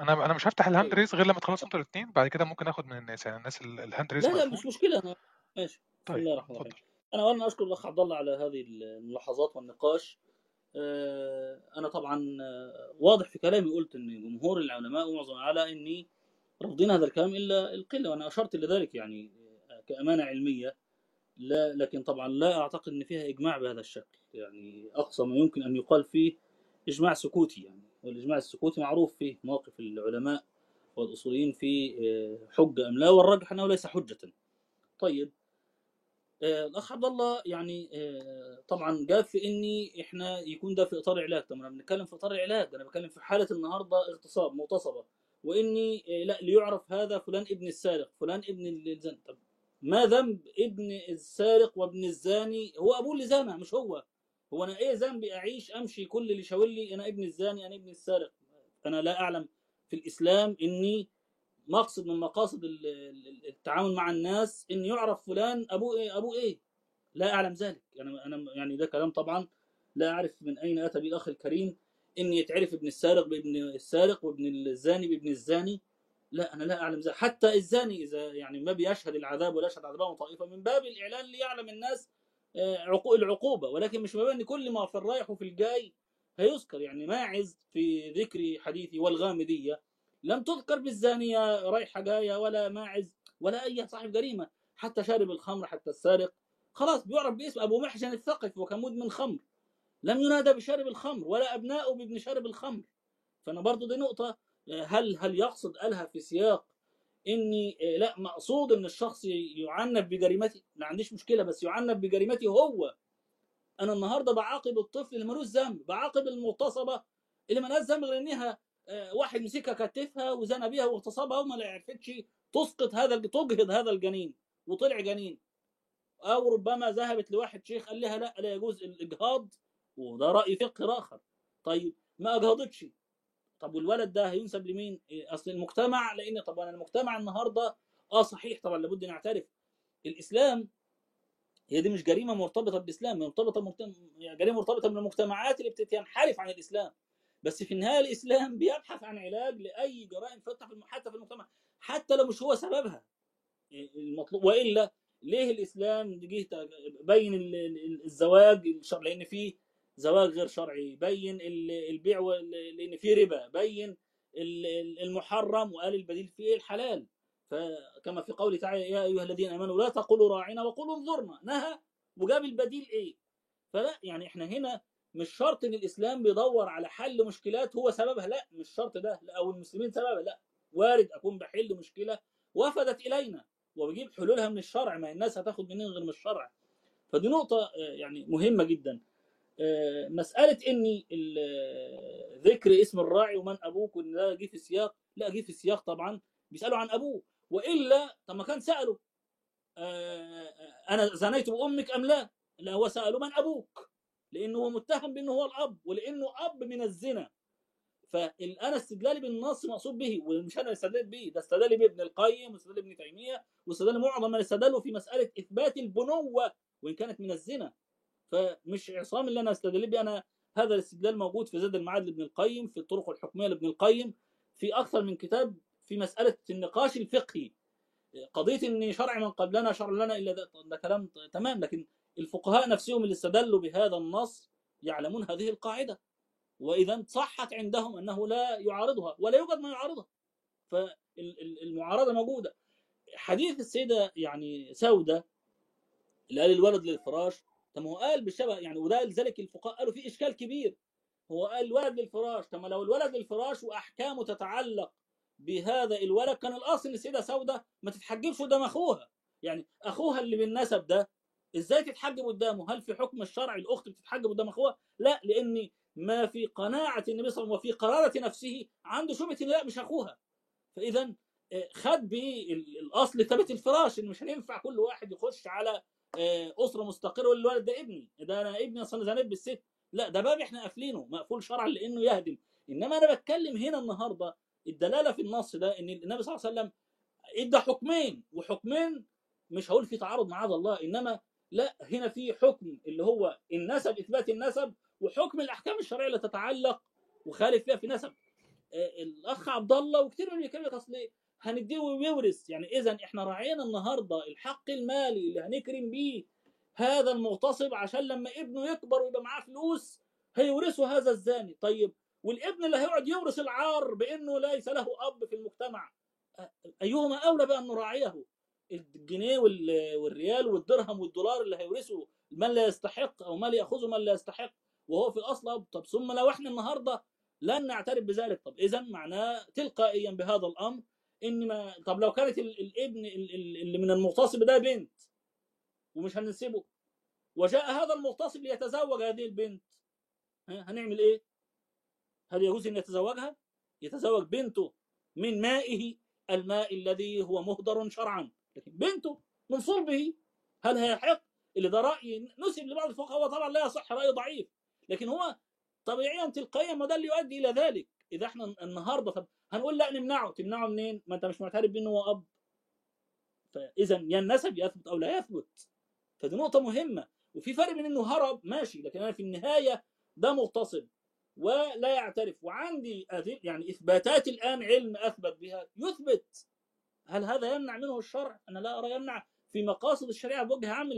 أنا أنا مش هفتح ال hand raise طيب. غير لما تخلصوا أنتوا الاثنين بعد كده ممكن آخد من الناس يعني الناس ال hand raise لا لا مش مشكلة أنا ماشي. طيب بسم الله الرحمن الرحيم. أنا اولا أشكر الأخ عبد الله على هذه الملاحظات والنقاش. أنا طبعا آه، واضح في كلامي قلت إن جمهور العلماء ومعظم على إني رافضين هذا الكلام إلا القلة وأنا أشرت لذلك يعني آه، كأمانة علمية. لا لكن طبعا لا أعتقد إن فيها إجماع بهذا الشكل. يعني أقصى ما يمكن أن يقال فيه إجماع سكوتي يعني. والإجماع السكوتي معروف فيه موقف العلماء والأصوليين في حجة أم لا والراجح أنه ليس حجة. طيب آه، الأخ عبد الله يعني آه، طبعا جاب في إني إحنا يكون ده في إطار علاج. طب أنا بنتكلم في إطار علاج أنا بتكلم في حالة النهارده اغتصاب مغتصبة وإني آه، لا ليعرف هذا فلان ابن السارق فلان ابن الزاني طب ما ذنب ابن السارق وابن الزاني؟ هو أبوه اللي زانى مش هو. هو أنا إيه ذنبي أعيش أمشي كل اللي يشاور لي أنا ابن الزاني أنا ابن السارق؟ أنا لا أعلم في الإسلام إني مقصد من مقاصد التعامل مع الناس إن يعرف فلان ابوه إيه ابوه إيه. لا أعلم ذلك. يعني أنا يعني ده كلام طبعا لا أعرف من أين أتى به الأخ الكريم. إن يتعرف ابن السارق بابن السارق وابن الزاني بابن الزاني. لا أنا لا أعلم ذلك. حتى الزاني إذا يعني ما بيشهد العذاب ولا يشهد عذابه طائفة من باب الإعلان ليعلم الناس آه، العقوبة. ولكن مش باب ان كل ما في الرايح وفي الجاي هيذكر. يعني ماعز في ذكر حديثي والغامدية. لم تذكر بالزانية رايحة جاية ولا ماعز ولا أي صاحب جريمة حتى شارب الخمر حتى السارق. خلاص بيعرف باسم أبو محجن الثقف وكان مدمن خمر. لم ينادى بشارب الخمر ولا أبنائه بابن شارب الخمر. فأنا برضو دي نقطة هل هل يقصد قالها في سياق إني لا مقصود إن الشخص يعنف بجريمته ما عنديش مشكلة بس يعنف بجريمته هو. أنا النهارده بعاقب الطفل اللي ملوش ذنب بعاقب المغتصبة اللي ملهاش ذنب غير إنها آه، واحد مسكها كتفها وزنى بيها واغتصبها وما عرفتش تسقط هذا تجهض هذا الجنين وطلع جنين. أو ربما ذهبت لواحد شيخ قال لها لا لا يجوز الإجهاض وده رأي فقهي آخر. طيب ما أجهضتش؟ طب والولد ده هينسب لمين؟ إيه، أصل المجتمع لأن طبعا المجتمع النهارده آه صحيح طبعا لابد نعترف. الإسلام هي دي مش جريمة مرتبطة بالإسلام مرتبطة جريمة مرتبطة بالمجتمعات اللي بتنحرف عن الإسلام. بس في النهاية الإسلام بيبحث عن علاج لأي جرائم فتح حتى في المجتمع حتى لو مش هو سببها. المطلوب وإلا ليه الإسلام جه بين الزواج الشرعي لأن في زواج غير شرعي بين البيع لأن في ربا بين المحرم وقال البديل فيه الحلال. فكما في قوله تعالى يا أيها الذين آمنوا لا تقولوا راعنا وقولوا انظرنا. نهى وجاب البديل إيه؟ فلا يعني إحنا هنا مش شرط إن الإسلام بيدور على حل مشكلات هو سببها لا مش شرط ده أو المسلمين سببها لا. وارد أكون بحل مشكلة وفدت إلينا وبجيب حلولها من الشرع ما الناس هتاخد منين غير من الشرع. فدي نقطة آه، يعني مهمة جدا. آه، مسألة اني ذكر اسم الراعي ومن أبوك وإن ده جه في سياق لا جه في سياق طبعا بيسألوا عن أبوه. وإلا طب ما كان سالوا آه، أنا زنيت بأمك أم لا؟ لا هو سأله من أبوك. لأنه هو متهم بأنه هو الأب ولأنه أب من الزنا. فانا استدلالي بالنص مقصود به ومش أنا استدلت به ده استدل به ابن القيم واستدل ابن تيمية واستدل معظم من استدلوا في مسألة إثبات البنوة وإن كانت من الزنا. فمش عصام اللي أنا استدل به أنا هذا الاستدلال موجود في زاد المعاد لابن القيم في الطرق الحكمية لابن القيم في أكثر من كتاب في مسألة النقاش الفقهي. قضية إن شرع من قبلنا شرع لنا إلا ده, ده كلام تمام لكن الفقهاء نفسهم اللي استدلوا بهذا النص يعلمون هذه القاعدة. وإذا صحت عندهم أنه لا يعارضها ولا يوجد ما يعارضها. فالمعارضه موجودة. حديث السيدة يعني سودة اللي قال الولد للفراش طب هو قال بالشبه يعني وده لذلك الفقهاء قالوا في إشكال كبير. هو قال الولد للفراش طب لو الولد للفراش وأحكامه تتعلق بهذا الولد كان الأصل إن السيدة سودة ما تتحجبش قدام أخوها. يعني أخوها اللي بالنسب ده إزاي تتحجب قدامه؟ هل في حكم الشرع الاخت بتتحجب قدام اخوها؟ لا لأن ما في قناعة النبي صلى الله عليه وسلم وفي قرارة نفسه عنده شبهة لا مش أخوها. فإذا خد بالاصل ثبت الفراش ان مش هينفع كل واحد يخش على أسرة مستقرة والولد ده ابني. ده أنا ابني أصلا زنيت بالست لا ده باب إحنا قافلينه مقفول شرعا لأنه يهدم. إنما أنا بتكلم هنا النهارده الدلالة في النص ده إن النبي صلى الله عليه وسلم إدى حكمين وحكمين مش هقول في تعارض معاذ الله إنما لا هنا في حكم اللي هو النسب إثبات النسب وحكم الأحكام الشرعية اللي تتعلق وخالف فيها في نسب. الأخ عبد الله وكثير من الكلام اصل هنديه ويورث يعني اذا إحنا راعينا النهارده الحق المالي اللي هنكرم بيه هذا المغتصب عشان لما ابنه يكبر ويبقى معاه فلوس هيورثه هذا الزاني. طيب والابن اللي هيقعد يورث العار بإنه ليس له أب في المجتمع أيهما أولى بأن نراعيه؟ الجنيه والريال والدرهم والدولار اللي هيورثه من لا يستحق أو ما يأخذه من لا يستحق وهو في الأصل طب ثم لو إحنا النهارده لن نعترف بذلك طب اذا معناه تلقائيا بهذا الأمر إن ما طب لو كانت الابن اللي من المغتصب ده بنت ومش هنسيبه وجاء هذا المغتصب ليتزوج هذه البنت هنعمل إيه؟ هل يجوز إن يتزوجها؟ يتزوج بنته من مائه الماء الذي هو مهدر شرعا لكن بنته من صلبه هل هيحق؟ اللي ده رأي نسب لبعض الفقهاء هو طبعا لا يصح رأي ضعيف. لكن هو طبيعيا تلقائيا ما ده اللي يؤدي إلى ذلك. إذا إحنا النهارده طب هنقول لا نمنعه تمنعه منين؟ ما أنت مش معترف بأنه هو أب. فاذا يا النسب يثبت أو لا يثبت. فدي نقطة مهمة. وفي فرق بين إنه هرب ماشي. لكن أنا في النهاية ده مغتصب ولا يعترف. وعندي يعني إثباتات الآن علم أثبت بها يثبت. هل هذا يمنع منه الشرع؟ أنا لا أرى يمنع. في مقاصد الشريعة بوجه عام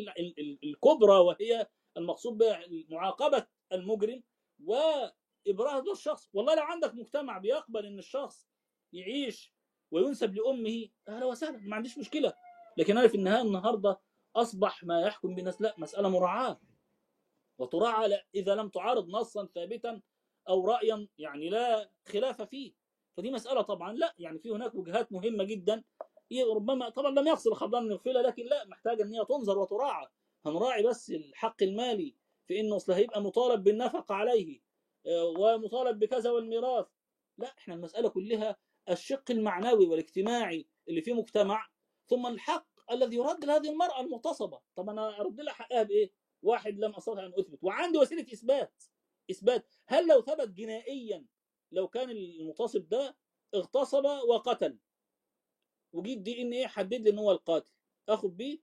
الكبرى وهي المقصود بها معاقبة المجرم وإبراز الشخص. والله لو عندك مجتمع بيقبل إن الشخص يعيش وينسب لأمه أهلا وسهلا ما عنديش مشكلة. لكن أنا في النهاية النهارده أصبح ما يحكم بالناس لا مسألة مراعاة. وتراعى إذا لم تعارض نصا ثابتا أو رايا يعني لا خلاف فيه. فدي مسألة طبعا لا يعني في هناك وجهات مهمة جدا. ربما طبعا لم يقصد الخضران من الغفله لكن لا محتاجه إن هي تنظر وتراعى. هنراعي بس الحق المالي في إنه أصل هيبقى مطالب بالنفقة عليه ومطالب بكذا والميراث. لا إحنا المسألة كلها الشق المعنوي والاجتماعي اللي في مجتمع ثم الحق الذي يرد لهذه المرأة المغتصبة. طب أنا أرد لها حقها بإيه؟ واحد لم أستطع أن أثبت. وعندي وسيلة إثبات إثبات. هل لو ثبت جنائيا لو كان المغتصب ده اغتصب وقتل. وجيت دي إن إيه حدد لي إن هو القاتل. اخذ بيه؟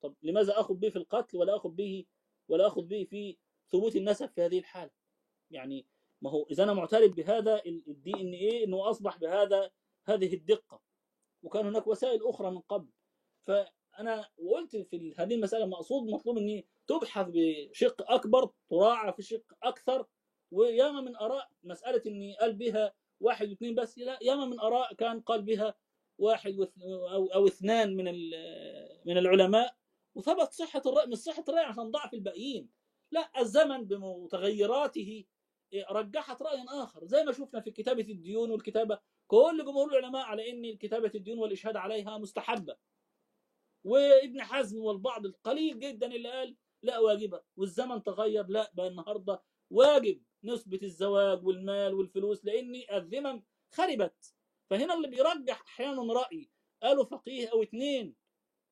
طب لماذا اخذ بيه في القتل ولا اخذ به ولا اخذ به في ثبوت النسب في هذه الحالة؟ يعني ما هو إذا أنا معترف بهذا الدي إن إيه إنه أصبح بهذا هذه الدقة. وكان هناك وسائل أخرى من قبل. فأنا وقلت في هذه المسألة مقصود مطلوب إني تبحث بشق أكبر تراعى في شق أكثر وياما من آراء مسألة إني قال بها واحد واثنين بس لا ياما من آراء كان قال بها واحد أو أو اثنان من من العلماء. وثبت صحة الرأي مش صحة الرأي عشان ضعف الباقيين. لا الزمن بمتغيراته رجحت راي آخر. زي ما شفنا في كتابة الديون والكتابة كل جمهور العلماء على إن كتابة الديون والإشهاد عليها مستحبة. وابن حزم والبعض القليل جدا اللي قال لا واجبة والزمن تغير لا بقى النهارده واجب. نثبت الزواج والمال والفلوس لأن الذمم خربت. فهنا اللي بيرجح أحيانا رأي قالوا فقيه أو اثنين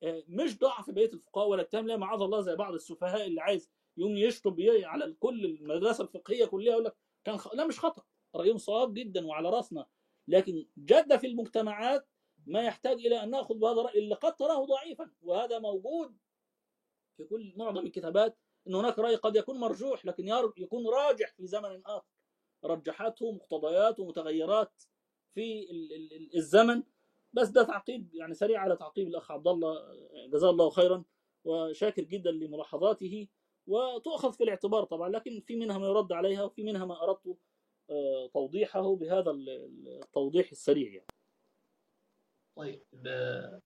آه، مش ضعف بقية الفقهاء ولا اتهام لا معاذ الله زي بعض السفهاء اللي عايز يوم يشطب على كل المدرسة الفقهية كلها يقول لك كان خ... لا مش خطأ رأيهم صواب جدا وعلى رأسنا. لكن جد في المجتمعات ما يحتاج إلى أن نأخذ بهذا الرأي اللي قد تراه ضعيفا وهذا موجود في كل معظم الكتابات إن هناك رأي قد يكون مرجوح لكن يكون راجح في زمن آخر رجحته مقتضيات ومتغيرات في ال- ال- ال- الزمن بس ده تعقيب يعني سريع على تعقيب الأخ عبد الله جزاه الله خيرا وشاكر جدا لملاحظاته وتؤخذ في الاعتبار طبعا لكن في منها ما يرد عليها وفي منها ما أردت آه، توضيحه بهذا ال- ال- التوضيح السريع يعني. طيب آه،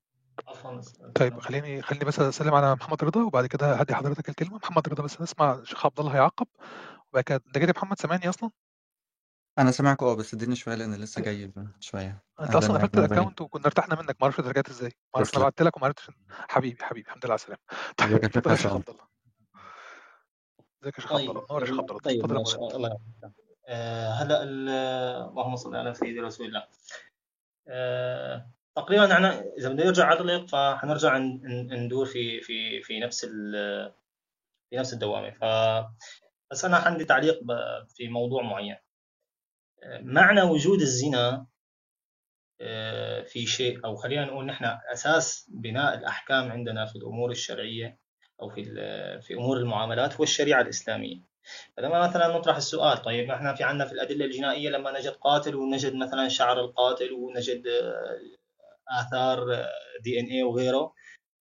عفوا طيب خليني خليني بس أسلم على محمد رضا وبعد كده هدي حضرتك الكلمة. محمد رضا بس نسمع الشيخ عبد الله هيعقب. وبعد كده أنت جاي يا محمد سامعني أصلا؟ أنا سامعك أه بس اديني شوية لأن لسه جاي شوية. أنت أصلا قفلت الاكونت وكنا ارتحنا منك. ما أعرفش أنت رجعت إزاي. ما أعرفش أنا بعت لك وما عرفتش حبيبي حبيبي الحمد لله على السلامة. طيب ازيك يا اتفضل يا شيخ عبد الله. ازيك يا شيخ عبد طيب الله؟ نور يا شيخ عبد الله. طيب اتفضل يا الله آه، هلا ال- اللهم صل على سيدي رسول الله. آه، تقريبا إحنا إذا بدنا نرجع عطلق فحنرجع ندور في في في نفس في نفس الدوامة. ف بس أنا عندي تعليق في موضوع معين. معنى وجود الزنا آه، في شيء أو خلينا نقول نحن أساس بناء الأحكام عندنا في الأمور الشرعية أو في في أمور المعاملات هو الشريعة الإسلامية. فلما مثلا نطرح السؤال طيب إحنا في عندنا في الأدلة الجنائية لما نجد قاتل ونجد مثلا شعر القاتل ونجد آه، آثار دي إن اي وغيره.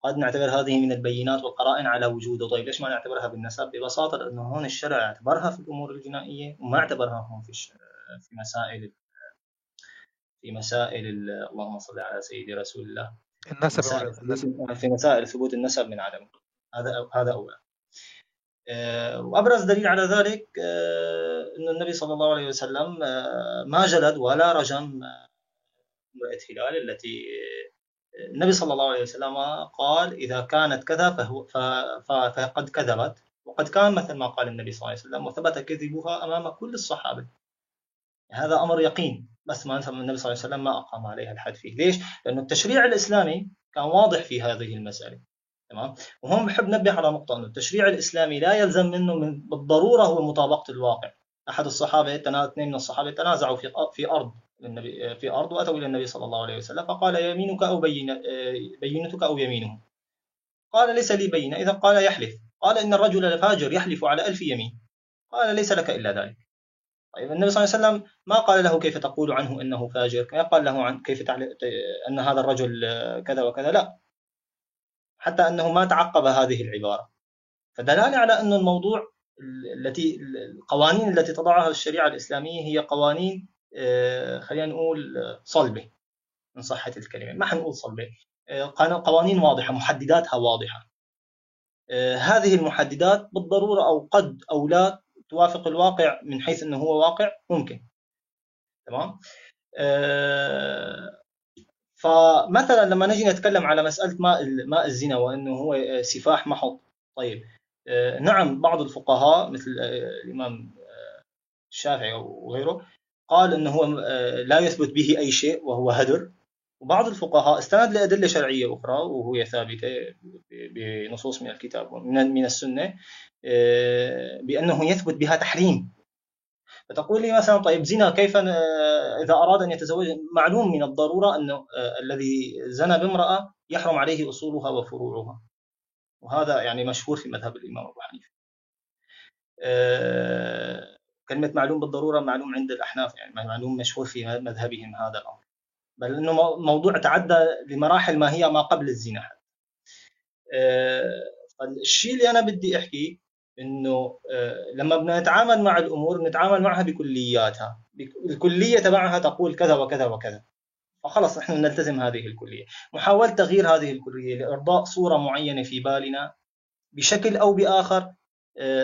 قد نعتبر هذه من البينات والقرائن على وجوده. طيب ليش ما نعتبرها بالنسب؟ ببساطة لأنه هون الشرع اعتبرها في الأمور الجنائية وما اعتبرها هون في الش- في مسائل في مسائل ال- اللهم صل على سيدي رسول الله. النسب مسائل في مسائل ثبوت النسب من عدمه هذا هذا أولا. آه، وأبرز دليل على ذلك آه، إنه النبي صلى الله عليه وسلم آه، ما جلد ولا رجم امراه هلال التي النبي صلى الله عليه وسلم قال إذا كانت كذا فهو فقد كذبت. وقد كان مثل ما قال النبي صلى الله عليه وسلم وثبت كذبها أمام كل الصحابة. هذا أمر يقين بس ما النبي صلى الله عليه وسلم ما أقام عليها الحد فيه. ليش؟ لأنه التشريع الإسلامي كان واضح في هذه المسألة. تمام؟ وهون بحب نبه على نقطة أنه التشريع الإسلامي لا يلزم منه من بالضرورة هو مطابقة الواقع. أحد الصحابة تنا- اثنين من الصحابة تنازعوا في في أرض. النبي في أرض وأتوا إلى النبي صلى الله عليه وسلم فقال يمينك أو بين بينتك أو يمينه قال ليس لي بينه إذا قال يحلف. قال إن الرجل لفاجر يحلف على ألف يمين. قال ليس لك إلا ذلك. طيب النبي صلى الله عليه وسلم ما قال له كيف تقول عنه إنه فاجر؟ ما قال له عن كيف أن هذا الرجل كذا وكذا؟ لا. حتى أنه ما تعقب هذه العبارة. فدلالة على انه الموضوع التي القوانين التي تضعها الشريعة الإسلامية هي قوانين خلينا نقول آه، صلبة إن صحت الكلمة. ما حنقول صلبة. آه، قوانين واضحة محدداتها واضحة. آه، هذه المحددات بالضرورة أو قد أو لا توافق الواقع من حيث إنه هو واقع ممكن. تمام؟ آه، فمثلا لما نجي نتكلم على مسألة ماء ماء الزنا وإنه هو آه، سفاح محض طيب. آه، نعم بعض الفقهاء مثل آه، الإمام آه، الشافعي وغيره قال إنه هو آه، لا يثبت به أي شيء وهو هدر. وبعض الفقهاء استند لأدلة شرعية أخرى وهي ثابتة بنصوص من الكتاب من السنة آه، بأنه يثبت بها تحريم. فتقول لي مثلا طيب زنا كيف ن- إذا أراد أن يتزوج معلوم من الضرورة انه آه، الذي زنى بامرأة يحرم عليه أصولها وفروعها. وهذا يعني مشهور في مذهب الإمام أبو حنيفة. كلمة معلوم بالضرورة معلوم عند الأحناف يعني معلوم مشهور في مذهبهم هذا الأمر. بل مو- موضوع تعدى لمراحل ما هي ما قبل الزنا حتى. آه، فالشيء اللي أنا بدي احكيه إنه آه، لما بدنا نتعامل مع الأمور نتعامل معها بكلياتها. بك- الكلية تبعها تقول كذا وكذا وكذا. فخلص نحن نلتزم هذه الكلية. محاولة تغيير هذه الكلية لإرضاء صورة معينة في بالنا بشكل أو بآخر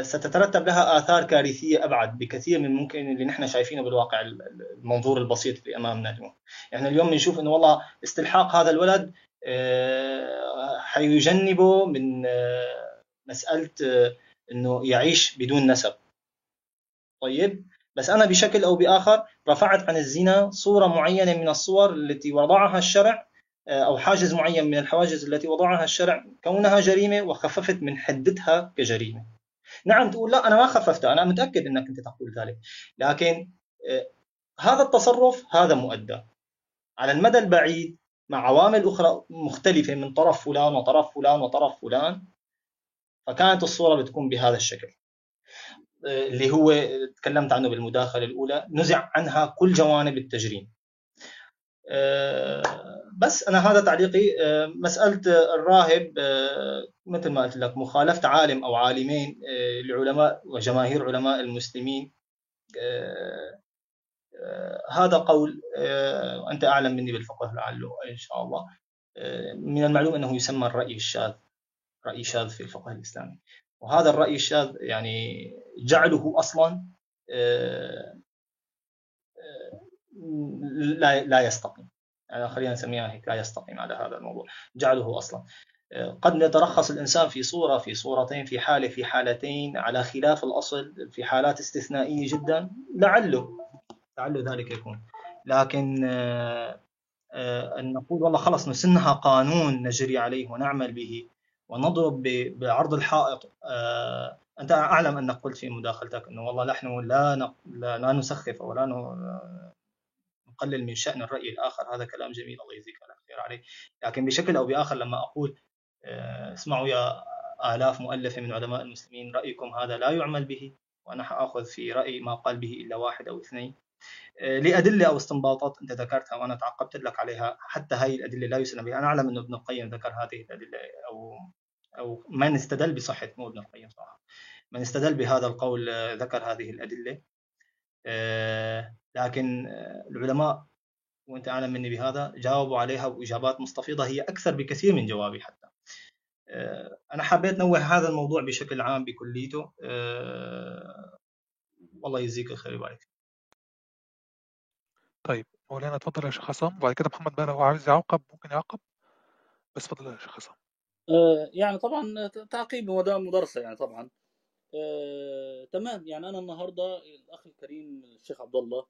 ستترتب لها آثار كارثية أبعد بكثير من ممكن اللي نحن شايفينه بالواقع ال- ال- المنظور البسيط اللي أمامنا اليوم. يعني اليوم بنشوف إنه والله استلحاق هذا الولد آه، حيجنبه من آه، مسألة آه، إنه يعيش بدون نسب. طيب بس أنا بشكل أو بآخر رفعت عن الزنا صورة معينة من الصور التي وضعها الشرع آه، أو حاجز معين من الحواجز التي وضعها الشرع كونها جريمة وخففت من حدتها كجريمة. نعم تقول لا أنا ما خففتها أنا متأكد أنك أنت تقول ذلك. لكن آه، هذا التصرف هذا مؤدى. على المدى البعيد مع عوامل أخرى مختلفة من طرف فلان وطرف فلان وطرف فلان فكانت الصورة بتكون بهذا الشكل. اللي هو تكلمت عنه بالمداخلة الأولى نزع عنها كل جوانب التجريم. آه، بس أنا هذا تعليقي. آه، مسألة الراهب آه، مثل ما قلت لك مخالفة عالم أو عالمين لعلماء وجماهير علماء المسلمين. هذا قول أنت أعلم مني بالفقه لعله إن شاء الله. من المعلوم أنه يسمى الرأي الشاذ رأي شاذ في الفقه الإسلامي. وهذا الرأي الشاذ يعني جعله آه، آه، لا لا يستقيم. يعني خلينا نسميها هيك لا يستقيم على هذا الموضوع. جعله أصلا. آه، قد يترخص الإنسان في صورة في صورتين في حالة في حالتين على خلاف الأصل في حالات استثنائية جدا. لعله لعله ذلك يكون. لكن أن نقول والله خلص نسنها قانون نجري عليه ونعمل به ونضرب بعرض الحائط. آه، أنت أعلم أنك قلت في مداخلتك أنه والله نحن لا, لا نسخف ولا نقلل من شأن الرأي الآخر. هذا كلام جميل الله يجزيك خير عليه لكن بشكل أو بآخر لما أقول آه، اسمعوا يا آلاف مؤلفة من علماء المسلمين رأيكم هذا لا يعمل به وأنا حآخذ في رأي ما قال به إلا واحد أو اثنين. آه، لأدلة أو استنباطات أنت ذكرتها وأنا تعقبت لك عليها حتى هاي الأدلة لا يسلم بها. أنا أعلم أن ابن القيم ذكر هذه الأدلة أو أو من استدل بصحة مو ابن القيم صراحة. من استدل بهذا القول آه، ذكر هذه الأدلة. لكن العلماء وأنت أعلم مني بهذا جاوبوا عليها بإجابات مستفيضة هي أكثر بكثير من جوابي حتى. أنا حبيت نوه هذا الموضوع بشكل عام بكليته. والله يجزيك الخير ويبارك طيب مولانا اتفضل يا شيخ عصام وبعد كده محمد بقى لو عايز يعقب ممكن يعقب؟ بس اتفضل يا شيخ آه يعني طبعا تعقيب مدرسة يعني طبعا. آه تمام يعني أنا النهارده الاخ الكريم الشيخ عبد الله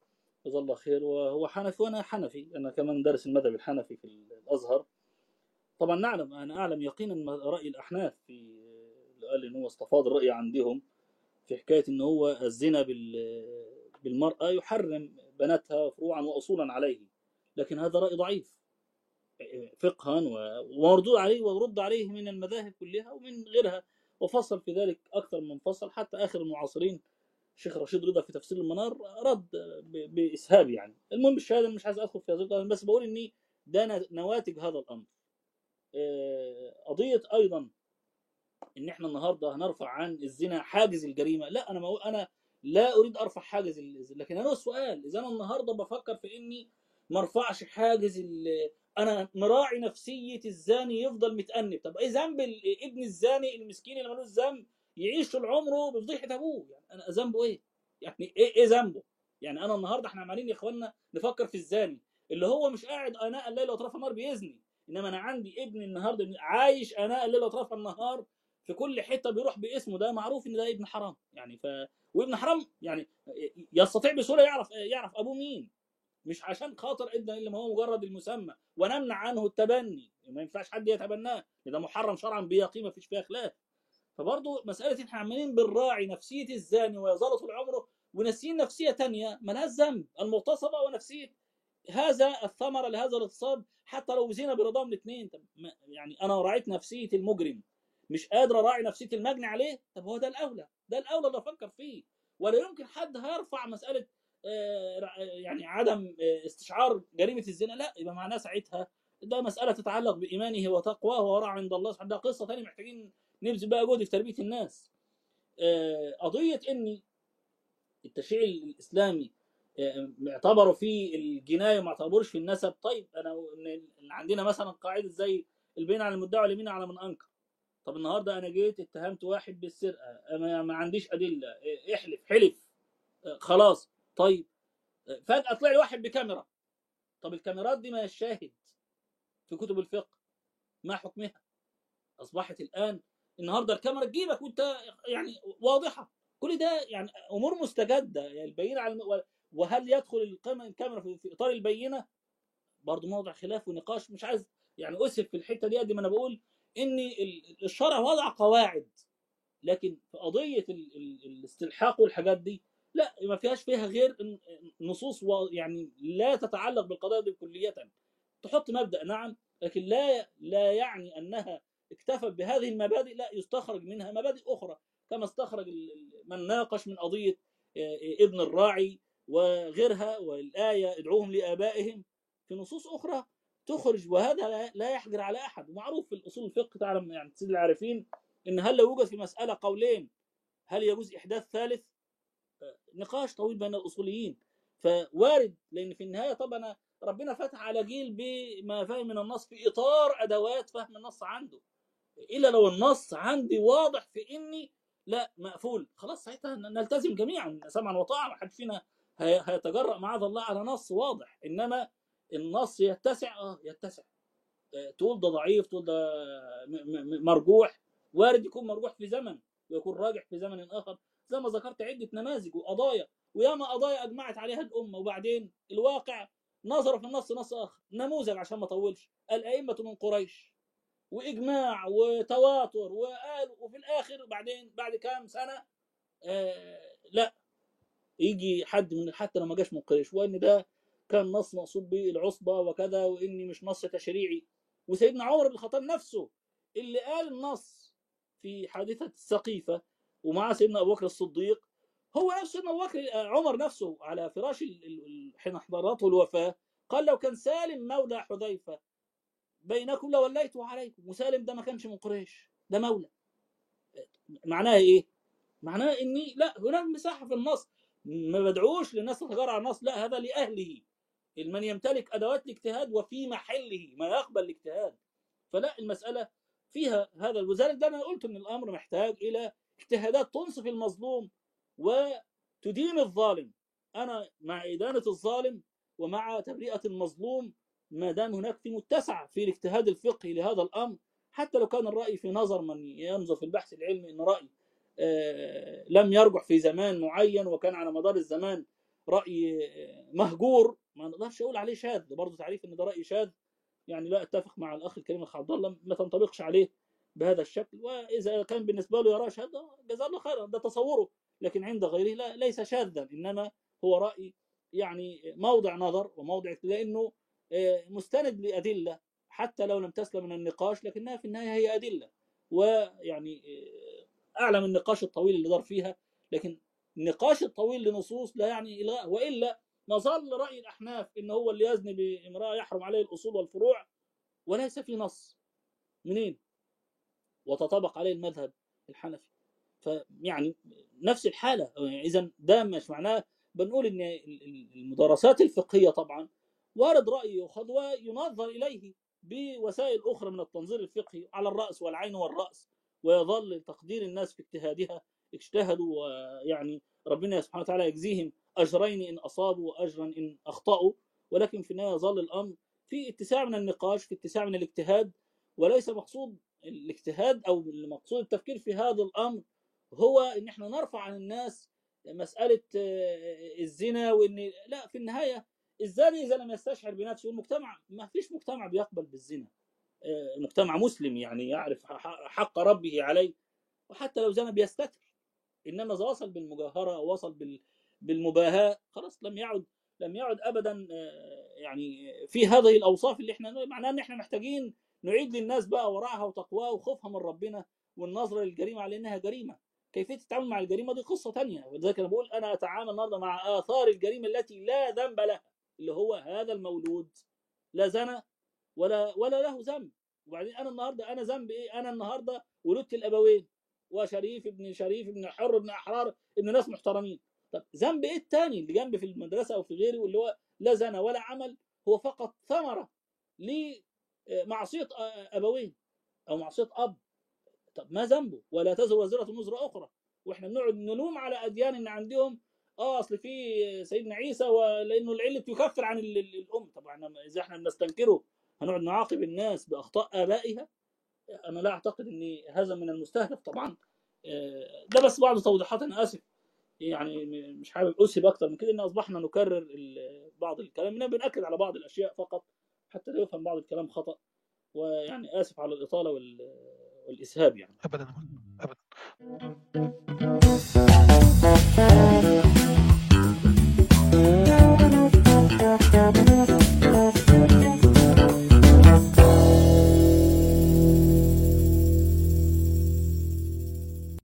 جزاه الله خير. وهو حنفي وأنا حنفي. أنا كمان دارس المذهب الحنفي في الأزهر. طبعا نعلم أنا أعلم يقينا رأي الأحناف في قال ان هو استفاض الرأي عندهم في حكاية ان هو الزنا بالمرأة يحرم بناتها فروعا واصولا عليه. لكن هذا رأي ضعيف. فقها ومردود عليه ورد عليه من المذاهب كلها ومن غيرها. وفصل في ذلك أكثر من فصل حتى آخر المعاصرين الشيخ رشيد رضا في تفسير المنار رد بإسهاب يعني. المهم الشهاده مش عايز أدخل في هذا بس بقول إني ده نواتج هذا الأمر. آه، قضية أيضا إن إحنا النهارده هنرفع عن الزنا حاجز الجريمة. لا أنا ما أنا لا أريد أرفع حاجز لكن أنا السؤال إذا أنا النهارده بفكر في إني ما أرفعش حاجز أنا مراعي نفسية الزاني يفضل متأنب. طب إيه ذنب ابن الزاني المسكين اللي ملوش ذنب يعيش طول عمره بفضيحة أبوه. يعني أنا ذنبه إيه؟ يعني إيه إيه ذنبه؟ يعني أنا النهارده إحنا عمالين يا اخوانا نفكر في الزاني اللي هو مش قاعد أناء الليل وأطراف النهار بيزني إنما أنا عندي ابن النهارده عايش أناء الليل وأطراف النهار في كل حتة بيروح باسمه. ده معروف إن ده ابن حرام. يعني ف وابن حرام يعني يستطيع بسهولة يعرف يعرف أبوه مين. مش عشان خاطر إبن اللي ما هو مجرد المسمى. ونمنع عنه التبني. ما ينفعش حد يتبناه. ده محرم شرعا بيقين ما فيش فيها خلاف. فبرضه مسألة إحنا عمالين بنراعي نفسية الزاني ويظل طول عمره وناسيين نفسية ثانية مالهاش ذنب المغتصبة ونفسية هذا الثمره لهذا الاغتصاب حتى لو زينا برضاهم الاثنين. يعني أنا راعيت نفسية المجرم مش قادر أراعي نفسية المجني عليه؟ طب هو ده الأولى ده الأولى اللي أفكر فيه. ولا يمكن حد هيرفع مسألة آه، يعني عدم آه، استشعار جريمة الزنا؟ لا يبقى معناه ساعتها ده مسألة تتعلق بإيمانه وتقواه وورع عند الله. سبحانه ده قصة ثانية محتاجين نبذل بقى جهد في تربية الناس. آه، قضية اني التشريع الإسلامي اعتبروا في الجناية وما اعتبروش في النسب. طيب أنا عندنا مثلا قاعدة زي البين على المدعي واليمين على من أنكر. طب النهارده أنا جيت اتهمت واحد بالسرقة أنا ما عنديش أدلة احلف حلف خلاص. طيب فجأة طلع لي واحد بكاميرا. طب الكاميرات دي ما الشاهد في كتب الفقه ما حكمها؟ أصبحت الآن النهارده الكاميرا تجيبك وانت يعني واضحة. كل ده يعني أمور مستجدة. يعني البينة على وهل يدخل الكاميرا في إطار البينة؟ برضه موضع خلاف ونقاش. مش عايز يعني أسف في الحتة دي قد ما أنا بقول إن ال- الشرع وضع قواعد. لكن في قضية ال- ال- الاستلحاق والحاجات دي لا ما فيهاش فيها غير نصوص يعني لا تتعلق بالقضايا دي كلية. تحط مبدأ نعم لكن لا لا يعني أنها اكتفت بهذه المبادئ لا يستخرج منها مبادئ أخرى كما استخرج من ناقش من قضية آه، آه، ابن الراعي وغيرها والآية ادعوهم لآبائهم في نصوص أخرى تخرج وهذا لا- يحجر على أحد. ومعروف في الأصول الفقه تعلم يعني سيد العارفين إن هل لو يوجد في مسألة قولين هل يجوز إحداث ثالث؟ آه، نقاش طويل بين الأصوليين. فوارد لأن في النهاية طبعا ربنا فتح على جيل بما فهم من النص في إطار أدوات فهم النص عنده. الا لو النص عندي واضح في إني لا مقفول. خلاص ساعتها نلتزم جميعا سمعا وطاعة ما حد فينا هي- هيتجرأ معاذ الله على نص واضح. إنما النص يتسع آه يتسع. آه، تقول ده ضعيف تقول ده مرجوح. وارد يكون مرجوح في زمن ويكون راجح في زمن آخر. زي ما ذكرت عدة نماذج وقضايا. وياما قضايا أجمعت عليها الأمة. وبعدين الواقع نظر في النص نص آخر. نموذج عشان ما أطولش. الأئمة من قريش. وإجماع وتواتر وقال وفي الآخر بعدين بعد كام سنة آه لا. يجي حد من حتى لو ما جاش من قريش وإن ده كان نص مقصود به العصبة وكذا وإني مش نص تشريعي. وسيدنا عمر بن الخطاب نفسه اللي قال النص في حادثة السقيفة ومع سيدنا أبو بكر الصديق هو نفس سيدنا أبو بكر آه، عمر نفسه على فراش حين حضرته الوفاة قال لو كان سالم مولى حذيفة بينكم لوليته عليكم. وسالم ده ما كانش من قريش ده مولى. معناها إيه؟ معناها إني لا هناك مساحة في النص ما بدعوش للناس تتجرع على النص لا هذا لأهله. من يمتلك أدوات الاجتهاد وفي محله ما يقبل الاجتهاد. فلا المسألة فيها هذا. وذلك ده أنا قلت إن الأمر محتاج إلى اجتهادات تنصف المظلوم وتدين الظالم. أنا مع إدانة الظالم ومع تبرئة المظلوم ما دام هناك في متسع في الاجتهاد الفقهي لهذا الأمر حتى لو كان الرأي في نظر من ينظر في البحث العلمي إن رأي آه، لم يرجح في زمان معين وكان على مدار الزمان رأي آه، مهجور ما نقدرش أقول عليه شاذ برضه تعريف إن ده رأي شاذ يعني لا أتفق مع الأخ الكريم الخ الله ما تنطبقش عليه بهذا الشكل وإذا كان بالنسبة له يراه شاذ جزاه الله خيرا ده تصوره لكن عند غيره لا ليس شاذا إنما هو رأي يعني موضع نظر وموضع لأنه آه، مستند لأدلة حتى لو لم تسلم من النقاش لكنها في النهاية هي أدلة. ويعني آه، أعلم النقاش الطويل اللي دار فيها لكن النقاش الطويل لنصوص لا يعني إلغاء. وإلا نظل رأي الأحناف إن هو اللي يزني بامرأة يحرم عليه الأصول والفروع وليس في نص. منين؟ وتطابق عليه المذهب الحنفي. فيعني نفس الحالة. اذا ده مش معناه بنقول إن ال- ال- المدارسات الفقهية طبعا وارد رأي يؤخذ وينظر إليه بوسائل أخرى من التنظير الفقهي على الرأس والعين والرأس ويظل تقدير الناس في اجتهادها. اجتهدوا ويعني ربنا سبحانه وتعالى يجزيهم أجرين إن أصابوا وأجرا إن أخطأوا. ولكن في النهاية يظل الأمر في اتساع من النقاش في اتساع من الاجتهاد وليس مقصود الاجتهاد أو مقصود التفكير في هذا الأمر هو إن إحنا نرفع عن الناس آه، الزنا وإن لا في النهاية الزاني إذا لم يستشعر بنفسه المجتمع ما فيش مجتمع بيقبل بالزنا. آه، مجتمع مسلم يعني يعرف حق ربه عليه وحتى لو زنى بيستتر. إنما إذا وصل بالمجاهرة أو وصل بال- بالمباهاة خلاص لم يعد لم يعد ابدا آه، يعني في هذه الأوصاف اللي إحنا معناها إن إحنا محتاجين نعيد للناس بقى ورعها وتقواها وخوفها من ربنا والنظره للجريمه على إنها جريمة. كيفية التعامل مع الجريمة دي قصة تانية. ولذلك أنا بقول أنا أتعامل النهارده مع آثار الجريمة التي لا ذنب لها. اللي هو هذا المولود لا زنى ولا ولا له ذنب. وبعدين أنا النهارده أنا ذنب إيه؟ أنا النهارده ولدت الأبوين وشريف ابن شريف ابن حر ابن أحرار ابن ناس محترمين. طب ذنب إيه التاني اللي جنبي في المدرسة أو في غيري واللي هو لا زنى ولا عمل؟ هو فقط ثمرة لمعصية أبوين أو معصية أب. طب ما ذنبه؟ ولا تزر وزره وزر أخرى. وإحنا بنقعد نلوم على أديان إن عندهم آه أصل في سيدنا عيسى ولأنه العلة يكفر عن ال- ال- الام طبعا إذا إحنا بنستنكره هنقعد نعاقب الناس بأخطاء آبائها أنا لا أعتقد إن هذا من المستهدف طبعا. آه، ده بس بعض توضيحات أنا آسف. يعني مش حابب اسهب أكتر من كده إن أصبحنا نكرر بعض الكلام. إننا بنأكد على بعض الأشياء فقط حتى لا يفهم بعض الكلام خطأ. ويعني آسف على الإطالة وال- والإسهاب يعني. ابدا ابدا.